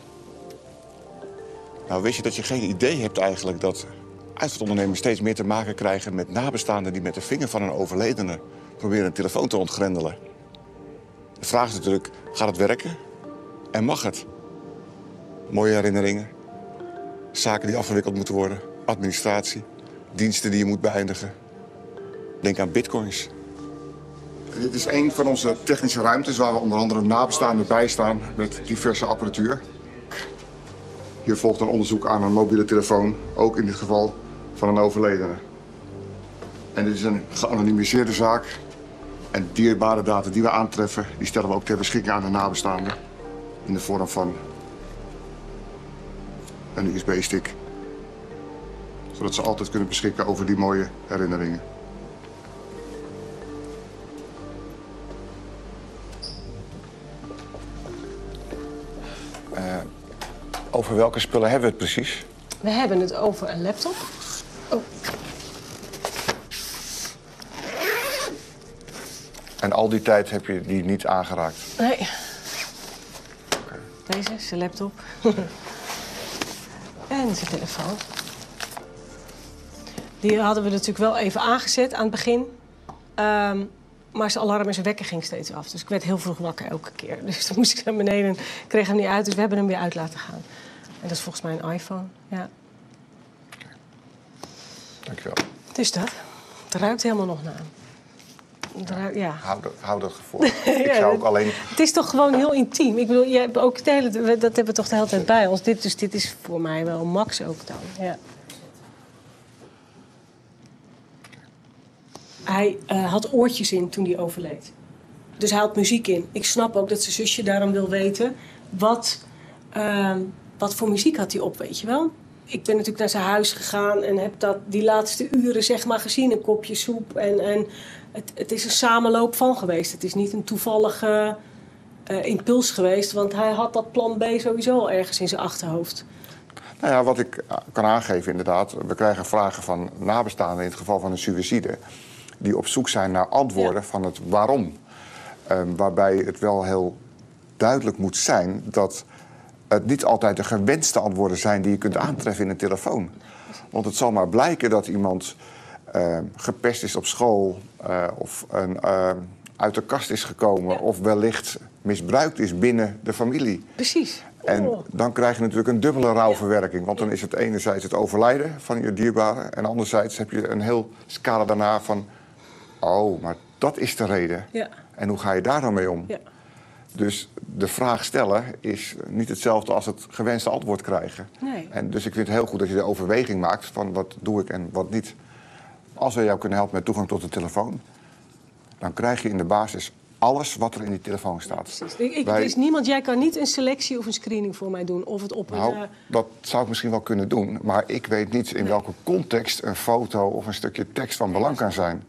Nou, weet je dat je geen idee hebt eigenlijk dat uitvaartondernemers steeds meer te maken krijgen met nabestaanden die met de vinger van een overledene proberen een telefoon te ontgrendelen. De vraag is natuurlijk, gaat het werken? En mag het? Mooie herinneringen, zaken die afgewikkeld moeten worden, administratie, diensten die je moet beëindigen. Denk aan bitcoins. Dit is een van onze technische ruimtes waar we onder andere nabestaanden bij staan met diverse apparatuur. Hier volgt een onderzoek aan een mobiele telefoon, ook in dit geval van een overledene. En dit is een geanonimiseerde zaak. En dierbare data die we aantreffen, die stellen we ook ter beschikking aan de nabestaanden. In de vorm van een USB-stick. Zodat ze altijd kunnen beschikken over die mooie herinneringen. Uh, over welke spullen hebben we het precies? We hebben het over een laptop. Oh. En al die tijd heb je die niet aangeraakt? Nee. Deze is zijn laptop. en zijn telefoon. Die hadden we natuurlijk wel even aangezet aan het begin. Um, maar zijn alarm en zijn wekker ging steeds af. Dus ik werd heel vroeg wakker elke keer. Dus dan moest ik naar beneden en kreeg hem niet uit. Dus we hebben hem weer uit laten gaan. En dat is volgens mij een iPhone, ja. Dankjewel. Het is dat. Het ruikt helemaal nog naar. Ja. Hou, dat, hou dat gevoel. ik zou ook alleen... Het is toch gewoon heel intiem. Ik bedoel, je hebt ook de hele, dat hebben we toch de hele tijd bij ons. Dit, dus dit is voor mij wel max ook dan. Ja. Hij uh, had oortjes in toen hij overleed. Dus hij had muziek in. Ik snap ook dat zijn zusje daarom wil weten... wat, uh, wat voor muziek had hij op, weet je wel? Ik ben natuurlijk naar zijn huis gegaan en heb dat die laatste uren zeg maar gezien. Een kopje soep. En, en het, het is een samenloop van geweest. Het is niet een toevallige uh, impuls geweest. Want hij had dat plan B sowieso al ergens in zijn achterhoofd. Nou ja, wat ik kan aangeven inderdaad. We krijgen vragen van nabestaanden in het geval van een suïcide die op zoek zijn naar antwoorden van het waarom. Um, waarbij het wel heel duidelijk moet zijn dat het niet altijd de gewenste antwoorden zijn die je kunt aantreffen in een telefoon. Want het zal maar blijken dat iemand uh, gepest is op school uh, of een, uh, uit de kast is gekomen of wellicht misbruikt is binnen de familie. Precies. En oh. dan krijg je natuurlijk een dubbele rouwverwerking. Want dan is het enerzijds het overlijden van je dierbare... en anderzijds heb je een heel scala daarna van Oh, maar dat is de reden. Ja. En hoe ga je daar dan mee om? Ja. Dus de vraag stellen is niet hetzelfde als het gewenste antwoord krijgen. Nee. En dus ik vind het heel goed dat je de overweging maakt van wat doe ik en wat niet. Als we jou kunnen helpen met toegang tot de telefoon, dan krijg je in de basis alles wat er in die telefoon staat. Ja, ik, ik, Wij... Er is niemand, jij kan niet een selectie of een screening voor mij doen. Of het op nou, een, uh... dat zou ik misschien wel kunnen doen. Maar ik weet niet in Nee. welke context een foto of een stukje tekst van belang kan zijn.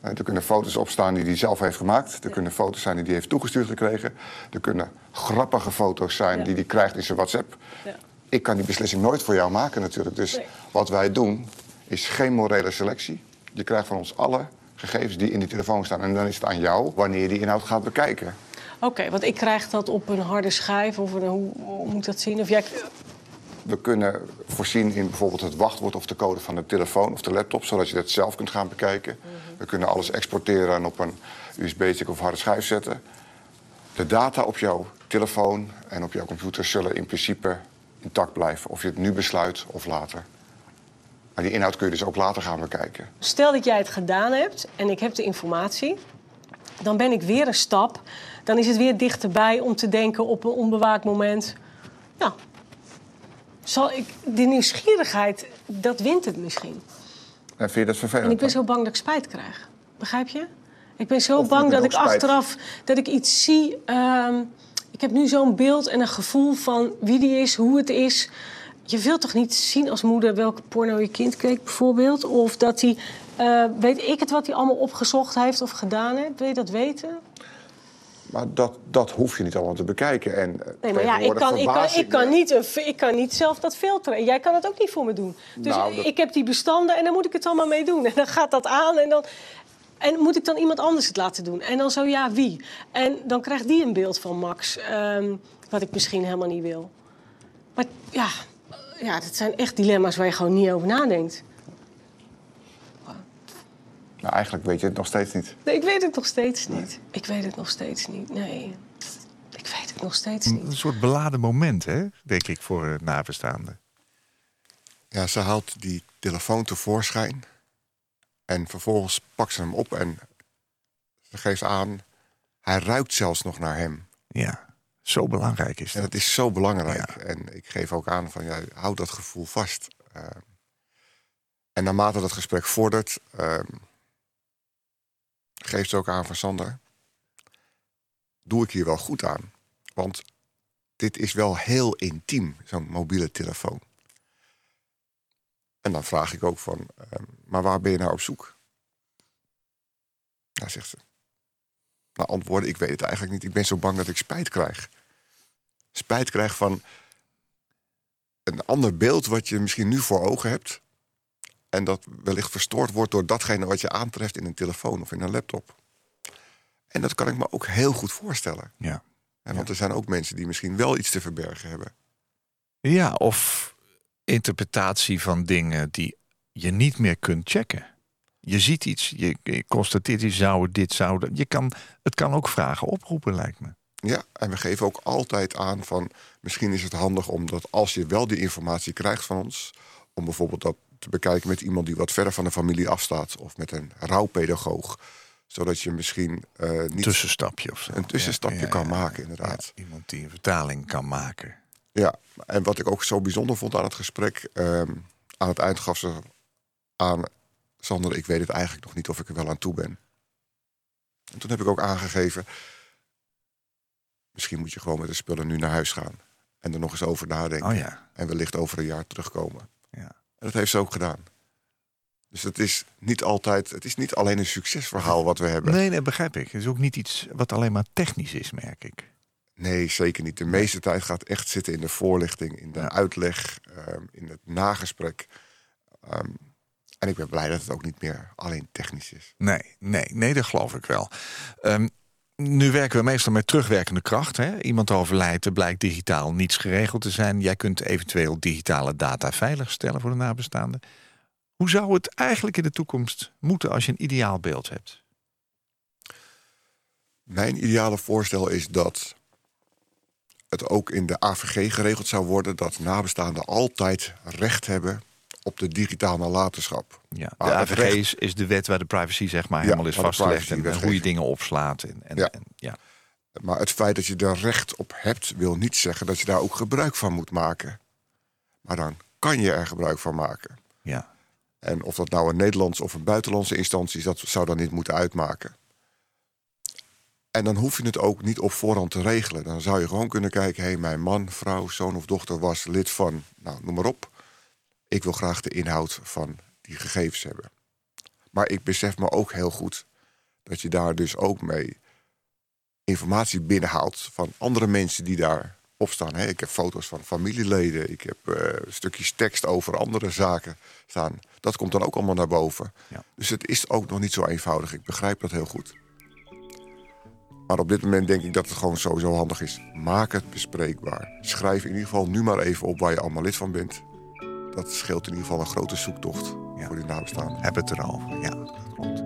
Eh, Er kunnen foto's opstaan die hij zelf heeft gemaakt. Er kunnen foto's zijn die hij heeft toegestuurd gekregen. Er kunnen grappige foto's zijn die hij krijgt in zijn WhatsApp. Ja. Ik kan die beslissing nooit voor jou maken natuurlijk. Dus Nee. wat wij doen is geen morele selectie. Je krijgt van ons alle gegevens die in die telefoon staan. En dan is het aan jou wanneer je die inhoud gaat bekijken. Oké, want ik krijg dat op een harde schijf of een, hoe, hoe moet ik dat zien? Of jij... We kunnen voorzien in bijvoorbeeld het wachtwoord of de code van de telefoon of de laptop, zodat je dat zelf kunt gaan bekijken. We kunnen alles exporteren en op een USB-stick of harde schijf zetten. De data op jouw telefoon en op jouw computer zullen in principe intact blijven, of je het nu besluit of later. Maar die inhoud kun je dus ook later gaan bekijken. Stel dat jij het gedaan hebt en ik heb de informatie, dan ben ik weer een stap. Dan is het weer dichterbij om te denken op een onbewaakt moment. Ja, zal ik, de nieuwsgierigheid, dat wint het misschien. En vind je dat vervelend? En ik ben zo bang dat ik spijt krijg. Begrijp je? Ik ben zo Of bang dat ik spijt. achteraf dat ik iets zie. ehm, ik heb nu zo'n beeld en een gevoel van wie die is, hoe het is. Je wilt toch niet zien als moeder welke porno je kind keek, bijvoorbeeld? Of dat hij, eh, weet ik het wat hij allemaal opgezocht heeft of gedaan heeft? Wil je dat weten? Maar dat, dat hoef je niet allemaal te bekijken. En eh, Nee, maar ja, ik kan, ik, kan, ik, kan niet, ik kan niet zelf dat filteren. En jij kan het ook niet voor me doen. Dus Nou, dat- ik heb die bestanden en dan moet ik het allemaal mee doen. En dan gaat dat aan en dan... En moet ik dan iemand anders het laten doen? En dan zo, ja, wie? En dan krijgt die een beeld van Max, ehm, wat ik misschien helemaal niet wil. Maar ja, ja, dat zijn echt dilemma's waar je gewoon niet over nadenkt. Nou, eigenlijk weet je het nog steeds niet. Nee, ik weet het nog steeds niet. Ik weet het nog steeds niet, nee. Ik weet het nog steeds niet. Een soort beladen moment, hè? denk ik, voor uh, nabestaanden. Ja, ze haalt die telefoon tevoorschijn. En vervolgens pakt ze hem op en ze geeft aan... hij ruikt zelfs nog naar hem. Ja, zo belangrijk is En dat. het is zo belangrijk. En ik geef ook aan van, ja, houd dat gevoel vast. Uh, en naarmate dat gesprek vordert... Uh, geeft ze ook aan van Sander... doe ik hier wel goed aan? Want dit is wel heel intiem, zo'n mobiele telefoon. En dan vraag ik ook van, uh, maar waar ben je nou op zoek? Nou, zegt ze. Nou, antwoorden, ik weet het eigenlijk niet. Ik ben zo bang dat ik spijt krijg. Spijt krijg van een ander beeld wat je misschien nu voor ogen hebt. En dat wellicht verstoord wordt door datgene wat je aantreft in een telefoon of in een laptop. En dat kan ik me ook heel goed voorstellen. Ja. En want er zijn ook mensen die misschien wel iets te verbergen hebben. Ja, of interpretatie van dingen die je niet meer kunt checken. Je ziet iets, je, je constateert iets, zou dit, zou dat. Je kan, het kan ook vragen oproepen, lijkt me. Ja, en we geven ook altijd aan van... misschien is het handig omdat als je wel die informatie krijgt van ons... om bijvoorbeeld dat te bekijken met iemand die wat verder van de familie afstaat... of met een rouwpedagoog, zodat je misschien uh, niet... Tussenstapje of zo. Een tussenstapje ja, ja, ja, kan maken, inderdaad. iemand die een vertaling kan maken. Ja, en wat ik ook zo bijzonder vond aan het gesprek... Um, aan het eind gaf ze aan... Sander, ik weet het eigenlijk nog niet of ik er wel aan toe ben. En toen heb ik ook aangegeven... misschien moet je gewoon met de spullen nu naar huis gaan. En er nog eens over nadenken. Oh ja. En wellicht over een jaar terugkomen. Ja. En dat heeft ze ook gedaan. Dus het is niet altijd, het is niet alleen een succesverhaal wat we hebben. Nee, dat begrijp ik. Het is ook niet iets wat alleen maar technisch is, merk ik. Nee, zeker niet. De meeste tijd gaat echt zitten in de voorlichting, in de ja. uitleg, um, in het nagesprek. Um, en ik ben blij dat het ook niet meer alleen technisch is. Nee, nee, nee, dat geloof ik wel. Um, nu werken we meestal met terugwerkende kracht. Hè? Iemand overlijdt, er blijkt digitaal niets geregeld te zijn. Jij kunt eventueel digitale data veiligstellen voor de nabestaanden. Hoe zou het eigenlijk in de toekomst moeten als je een ideaal beeld hebt? Mijn ideale voorstel is dat het ook in de AVG geregeld zou worden dat nabestaanden altijd recht hebben op de digitale nalatenschap. Ja, de AVG is, is, de wet waar de privacy zeg maar helemaal ja, is vastgelegd en, en hoe je dingen opslaat. En, en, ja. En, ja. Maar het feit dat je er recht op hebt, wil niet zeggen dat je daar ook gebruik van moet maken. Maar dan kan je er gebruik van maken. Ja. En of dat nou een Nederlandse of een buitenlandse instantie is, dat zou dan niet moeten uitmaken. En dan hoef je het ook niet op voorhand te regelen. Dan zou je gewoon kunnen kijken: hé, hey, mijn man, vrouw, zoon of dochter was lid van, nou, noem maar op. Ik wil graag de inhoud van die gegevens hebben. Maar ik besef me ook heel goed dat je daar dus ook mee informatie binnenhaalt van andere mensen die daar op staan. Ik heb foto's van familieleden, ik heb uh, stukjes tekst over andere zaken staan. Dat komt dan ook allemaal naar boven. Ja. Dus het is ook nog niet zo eenvoudig. Ik begrijp dat heel goed. Maar op dit moment denk ik dat het gewoon sowieso handig is. Maak het bespreekbaar. Schrijf in ieder geval nu maar even op waar je allemaal lid van bent. Dat scheelt in ieder geval een grote zoektocht ja. voor die nabestaanden. Heb het erover, ja. Klopt.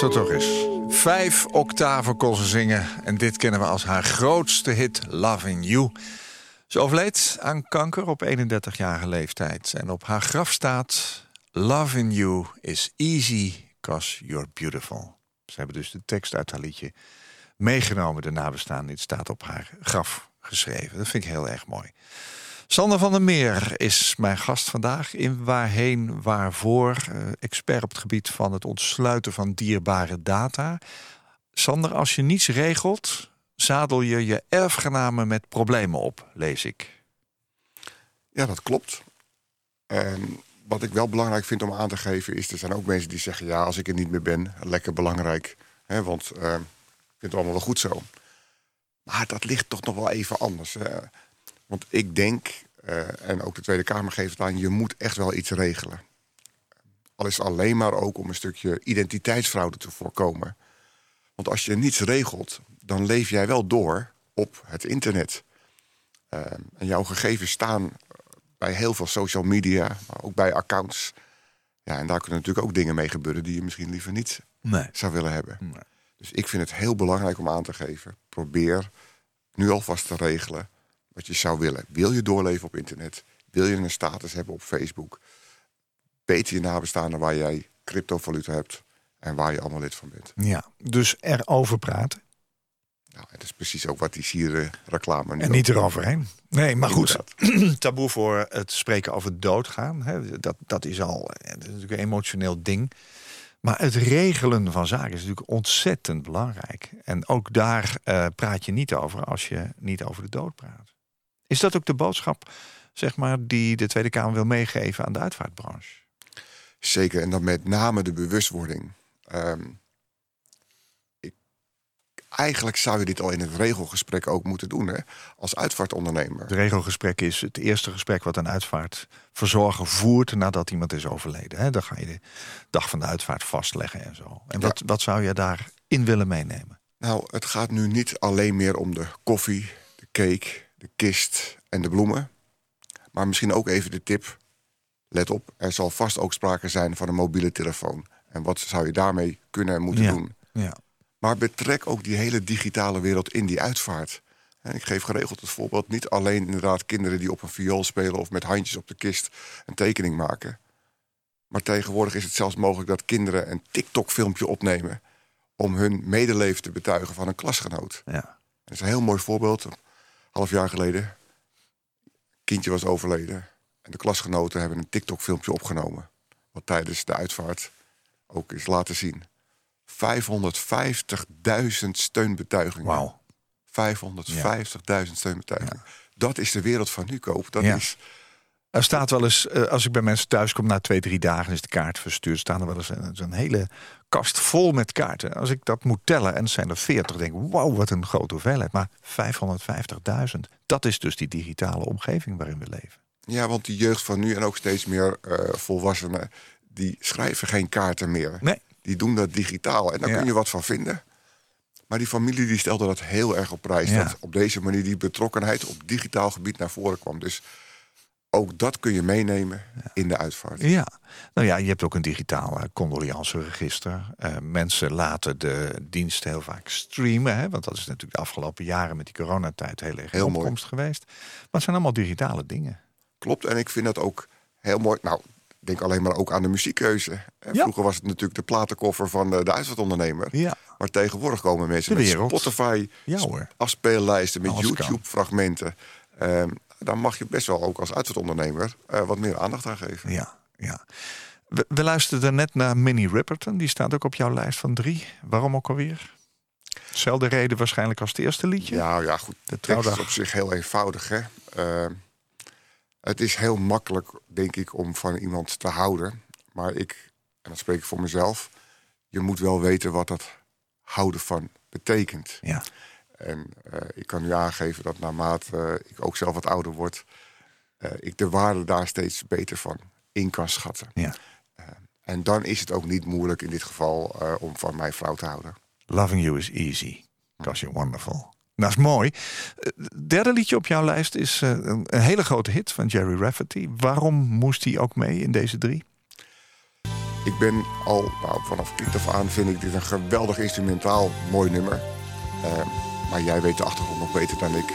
Luister toch eens. Vijf octaven kon ze zingen. En dit kennen we als haar grootste hit, Loving You. Ze overleed aan kanker op 31-jarige leeftijd. En op haar graf staat... Loving you is easy, cause you're beautiful. Ze hebben dus de tekst uit haar liedje meegenomen, de nabestaanden. Dit staat op haar graf geschreven. Dat vind ik heel erg mooi. Sander van der Meer is mijn gast vandaag in Waarheen Waarvoor. eh, expert op het gebied van het ontsluiten van dierbare data. Sander, als je niets regelt, zadel je je erfgenamen met problemen op, lees ik. Ja, dat klopt. En wat ik wel belangrijk vind om aan te geven is... er zijn ook mensen die zeggen... ja, als ik er niet meer ben, lekker belangrijk. Hè, want eh, ik vind het allemaal wel goed zo. Maar dat ligt toch nog wel even anders. Want ik denk, eh, en ook de Tweede Kamer geeft het aan... je moet echt wel iets regelen. Al is het alleen maar ook om een stukje identiteitsfraude te voorkomen. Want als je niets regelt, dan leef jij wel door op het internet. Eh, en jouw gegevens staan bij heel veel social media, maar ook bij accounts. Ja, en daar kunnen natuurlijk ook dingen mee gebeuren die je misschien liever niet Nee. zou willen hebben. Dus ik vind het heel belangrijk om aan te geven. Probeer nu alvast te regelen wat je zou willen. Wil je doorleven op internet? Wil je een status hebben op Facebook? Weet je nabestaanden waar jij cryptovaluta hebt en waar je allemaal lid van bent? Ja, dus erover praten. Nou, het is precies ook wat die sieren reclame nu En niet eroverheen. Nee, maar goed. Taboe voor het spreken over doodgaan. Hè, dat, dat is al eh, dat is natuurlijk een emotioneel ding. Maar het regelen van zaken is natuurlijk ontzettend belangrijk. En ook daar eh, praat je niet over als je niet over de dood praat. Is dat ook de boodschap, zeg maar, die de Tweede Kamer wil meegeven aan de uitvaartbranche? Zeker, en dan met name de bewustwording. Ehm, ik, eigenlijk zou je dit al in het regelgesprek ook moeten doen, hè? als uitvaartondernemer. Het regelgesprek is het eerste gesprek wat een uitvaartverzorger voert nadat iemand is overleden. Hè? Dan ga je de dag van de uitvaart vastleggen en zo. En wat, wat zou je daarin willen meenemen? Nou, het gaat nu niet alleen meer om de koffie, de cake, de kist en de bloemen. Maar misschien ook even de tip. Let op, er zal vast ook sprake zijn van een mobiele telefoon. En wat zou je daarmee kunnen en moeten Ja, doen? ja. Maar betrek ook die hele digitale wereld in die uitvaart. En ik geef geregeld het voorbeeld. Niet alleen inderdaad kinderen die op een viool spelen... of met handjes op de kist een tekening maken. Maar tegenwoordig is het zelfs mogelijk dat kinderen een TikTok-filmpje opnemen... om hun medeleven te betuigen van een klasgenoot. Ja. Dat is een heel mooi voorbeeld. Half jaar geleden. Kindje was overleden. En de klasgenoten hebben een TikTok-filmpje opgenomen. Wat tijdens de uitvaart ook is laten zien. 550.000 steunbetuigingen. Wauw. 550.000 steunbetuigingen. Dat is de wereld van nu koop. Dat Ja. is Er staat wel eens, eh, als ik bij mensen thuis kom na twee, drie dagen is de kaart verstuurd, staan er wel eens een, hele kast vol met kaarten. Als ik dat moet tellen, en het zijn er 40, denk ik, wauw, wat een grote hoeveelheid. Maar 550.000, dat is dus die digitale omgeving waarin we leven. Ja, want die jeugd van nu en ook steeds meer eh, volwassenen, die schrijven geen kaarten meer. Nee. Die doen dat digitaal en daar Ja. kun je wat van vinden. Maar die familie die stelde dat heel erg op prijs. Ja. Dat op deze manier die betrokkenheid op digitaal gebied naar voren kwam. Dus ook dat kun je meenemen in de uitvaart. Ja, nou ja, je hebt ook een digitaal eh, condoleanceregister. Eh, mensen laten de dienst heel vaak streamen. Hè, want dat is natuurlijk de afgelopen jaren met die coronatijd heel erg Heel mooi. opkomst geweest. Maar het zijn allemaal digitale dingen. Klopt, en ik vind dat ook heel mooi. Nou, denk alleen maar ook aan de muziekkeuze. Ja. Vroeger was het natuurlijk de platenkoffer van eh, de uitvaartondernemer. Ja. Maar tegenwoordig komen mensen De met. Spotify, Ja, hoor. afspeellijsten, met. YouTube-fragmenten. Ehm daar mag je best wel ook als uitvaartondernemer eh, wat meer aandacht aan geven. Ja, ja. We, we luisterden net naar Minnie Riperton. Die staat ook op jouw lijst van drie. Waarom ook alweer? Zelfde reden waarschijnlijk als het eerste liedje. Ja, ja goed. De tekst is op zich heel eenvoudig. Hè? Ehm, het is heel makkelijk, denk ik, om van iemand te houden. Maar ik, en dat spreek ik voor mezelf... je moet wel weten wat dat houden van betekent. Ja. En eh, ik kan nu aangeven dat naarmate eh, ik ook zelf wat ouder word... eh, ik de waarde daar steeds beter van in kan schatten. Ja. En dan is het ook niet moeilijk in dit geval eh, om van mijn vrouw te houden. Loving You is Easy. Because you're wonderful. Dat is mooi. Eh, derde liedje op jouw lijst is eh, een, hele grote hit van Jerry Rafferty. Waarom moest hij ook mee in deze drie? Ik ben al, nou, vanaf kind af aan vind ik dit een geweldig instrumentaal mooi nummer. Eh, maar jij weet de achtergrond nog beter dan ik.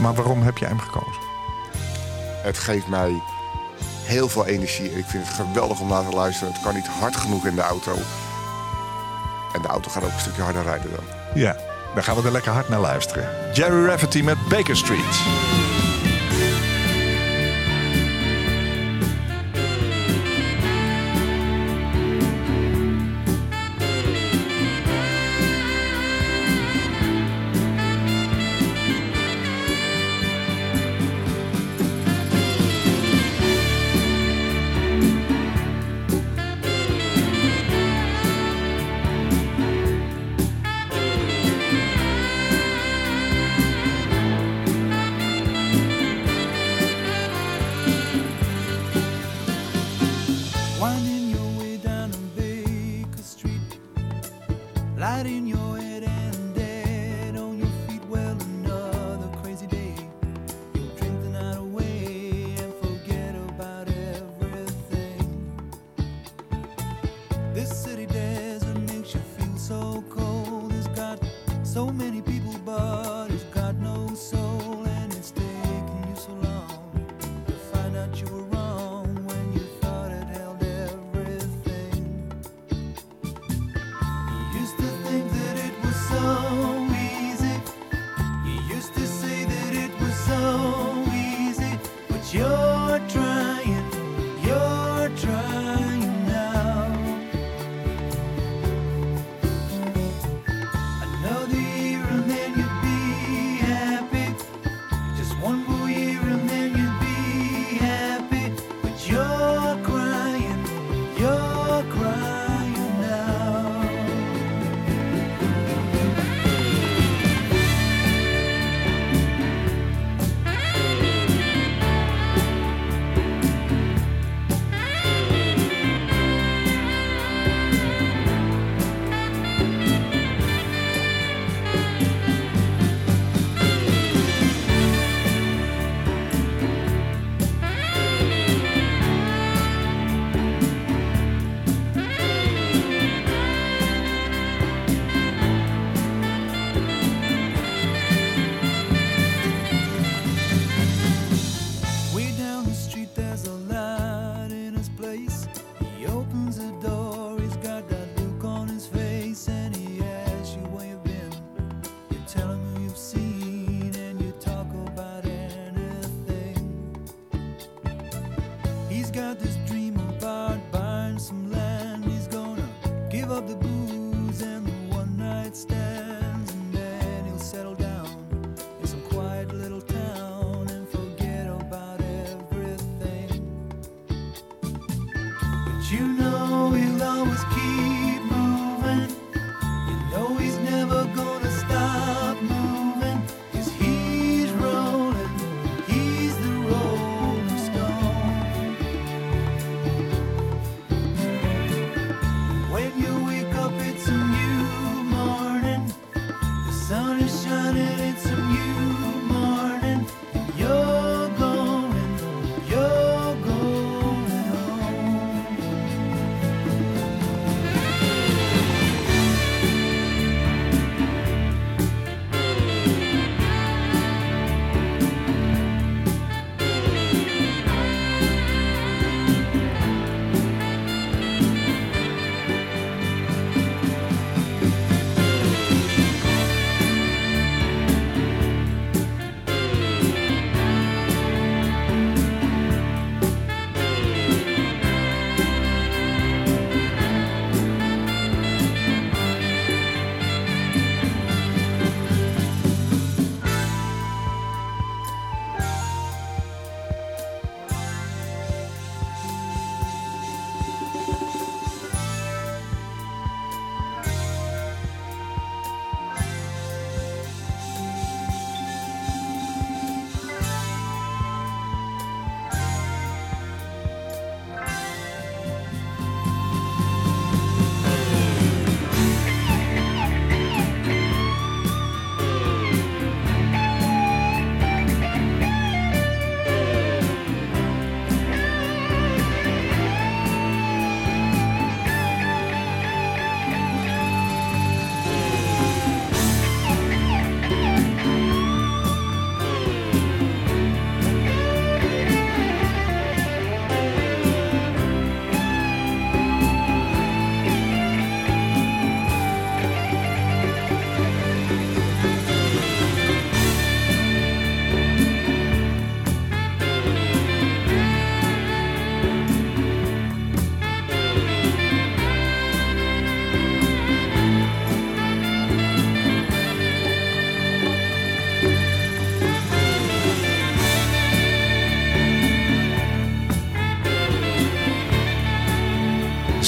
Maar waarom heb jij hem gekozen? Het geeft mij heel veel energie. en Ik vind het geweldig om naar te luisteren. Het kan niet hard genoeg in de auto. En de auto gaat ook een stukje harder rijden dan. Ja, dan gaan we er lekker hard naar luisteren. Jerry Rafferty met Baker Street. that's.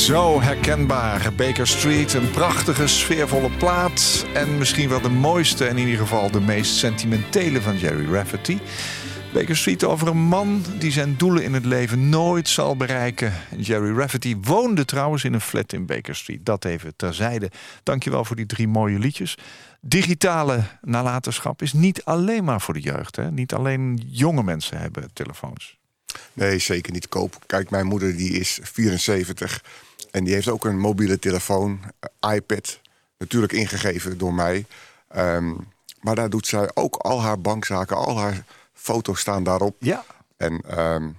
Zo herkenbaar. Baker Street, een prachtige, sfeervolle plaat. En misschien wel de mooiste en in ieder geval de meest sentimentele van Jerry Rafferty. Baker Street over een man die zijn doelen in het leven nooit zal bereiken. Jerry Rafferty woonde trouwens in een flat in Baker Street. Dat even terzijde. Dankjewel voor die drie mooie liedjes. Digitale nalatenschap is niet alleen maar voor de jeugd. Hè? Niet alleen jonge mensen hebben telefoons. Nee, zeker niet koop. Kijk, mijn moeder die is 74 en die heeft ook een mobiele telefoon, eh, iPad, natuurlijk ingegeven door mij. Ehm, maar daar doet zij ook al haar bankzaken, al haar foto's staan daarop. Ja. En ehm,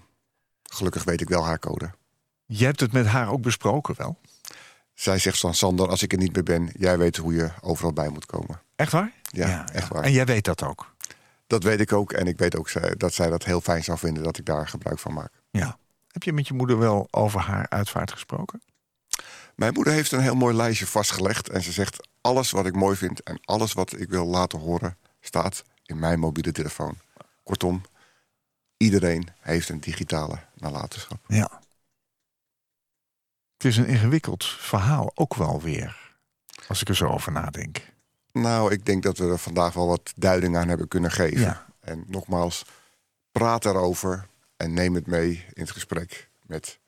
gelukkig weet ik wel haar code. Je hebt het met haar ook besproken wel? Zij zegt van Sander, als ik er niet meer ben, jij weet hoe je overal bij moet komen. Echt waar? Ja, echt waar. En jij weet dat ook? Dat weet ik ook. En ik weet ook dat zij dat heel fijn zou vinden dat ik daar gebruik van maak. Ja. Heb je met je moeder wel over haar uitvaart gesproken? Mijn moeder heeft een heel mooi lijstje vastgelegd. En ze zegt: alles wat ik mooi vind en alles wat ik wil laten horen, staat in mijn mobiele telefoon. Kortom, iedereen heeft een digitale nalatenschap. Ja. Het is een ingewikkeld verhaal, ook wel weer. Als ik er zo over nadenk. Nou, ik denk dat we er vandaag wel wat duiding aan hebben kunnen geven. Ja. En nogmaals, praat erover en neem het mee in het gesprek met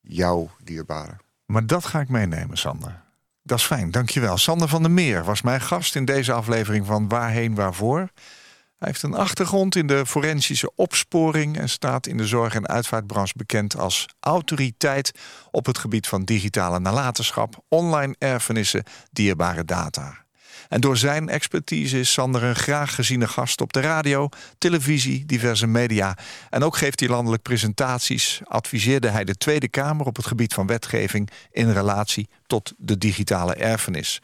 jouw dierbare. Maar dat ga ik meenemen, Sander. Dat is fijn, dankjewel. Sander van der Meer was mijn gast in deze aflevering van Waarheen Waarvoor. Hij heeft een achtergrond in de forensische opsporing en staat in de zorg- en uitvaartbranche bekend als autoriteit op het gebied van digitale nalatenschap, online erfenissen, dierbare data. En door zijn expertise is Sander een graag geziene gast op de radio, televisie, diverse media. En ook geeft hij landelijk presentaties. Adviseerde hij de Tweede Kamer op het gebied van wetgeving in relatie tot de digitale erfenis.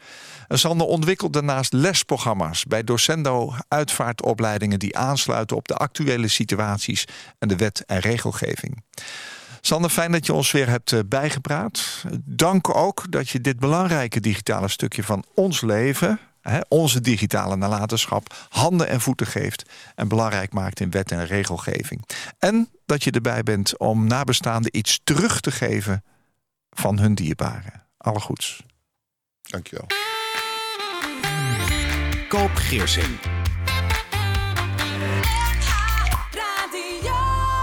En Sander ontwikkelt daarnaast lesprogramma's bij Docendo uitvaartopleidingen die aansluiten op de actuele situaties en de wet en regelgeving. Sander, fijn dat je ons weer hebt eh, bijgepraat. Dank ook dat je dit belangrijke digitale stukje van ons leven, hè, onze digitale nalatenschap, handen en voeten geeft en belangrijk maakt in wet en regelgeving. En dat je erbij bent om nabestaanden iets terug te geven van hun dierbaren. Alle goeds. Dankjewel. Koop Geersing.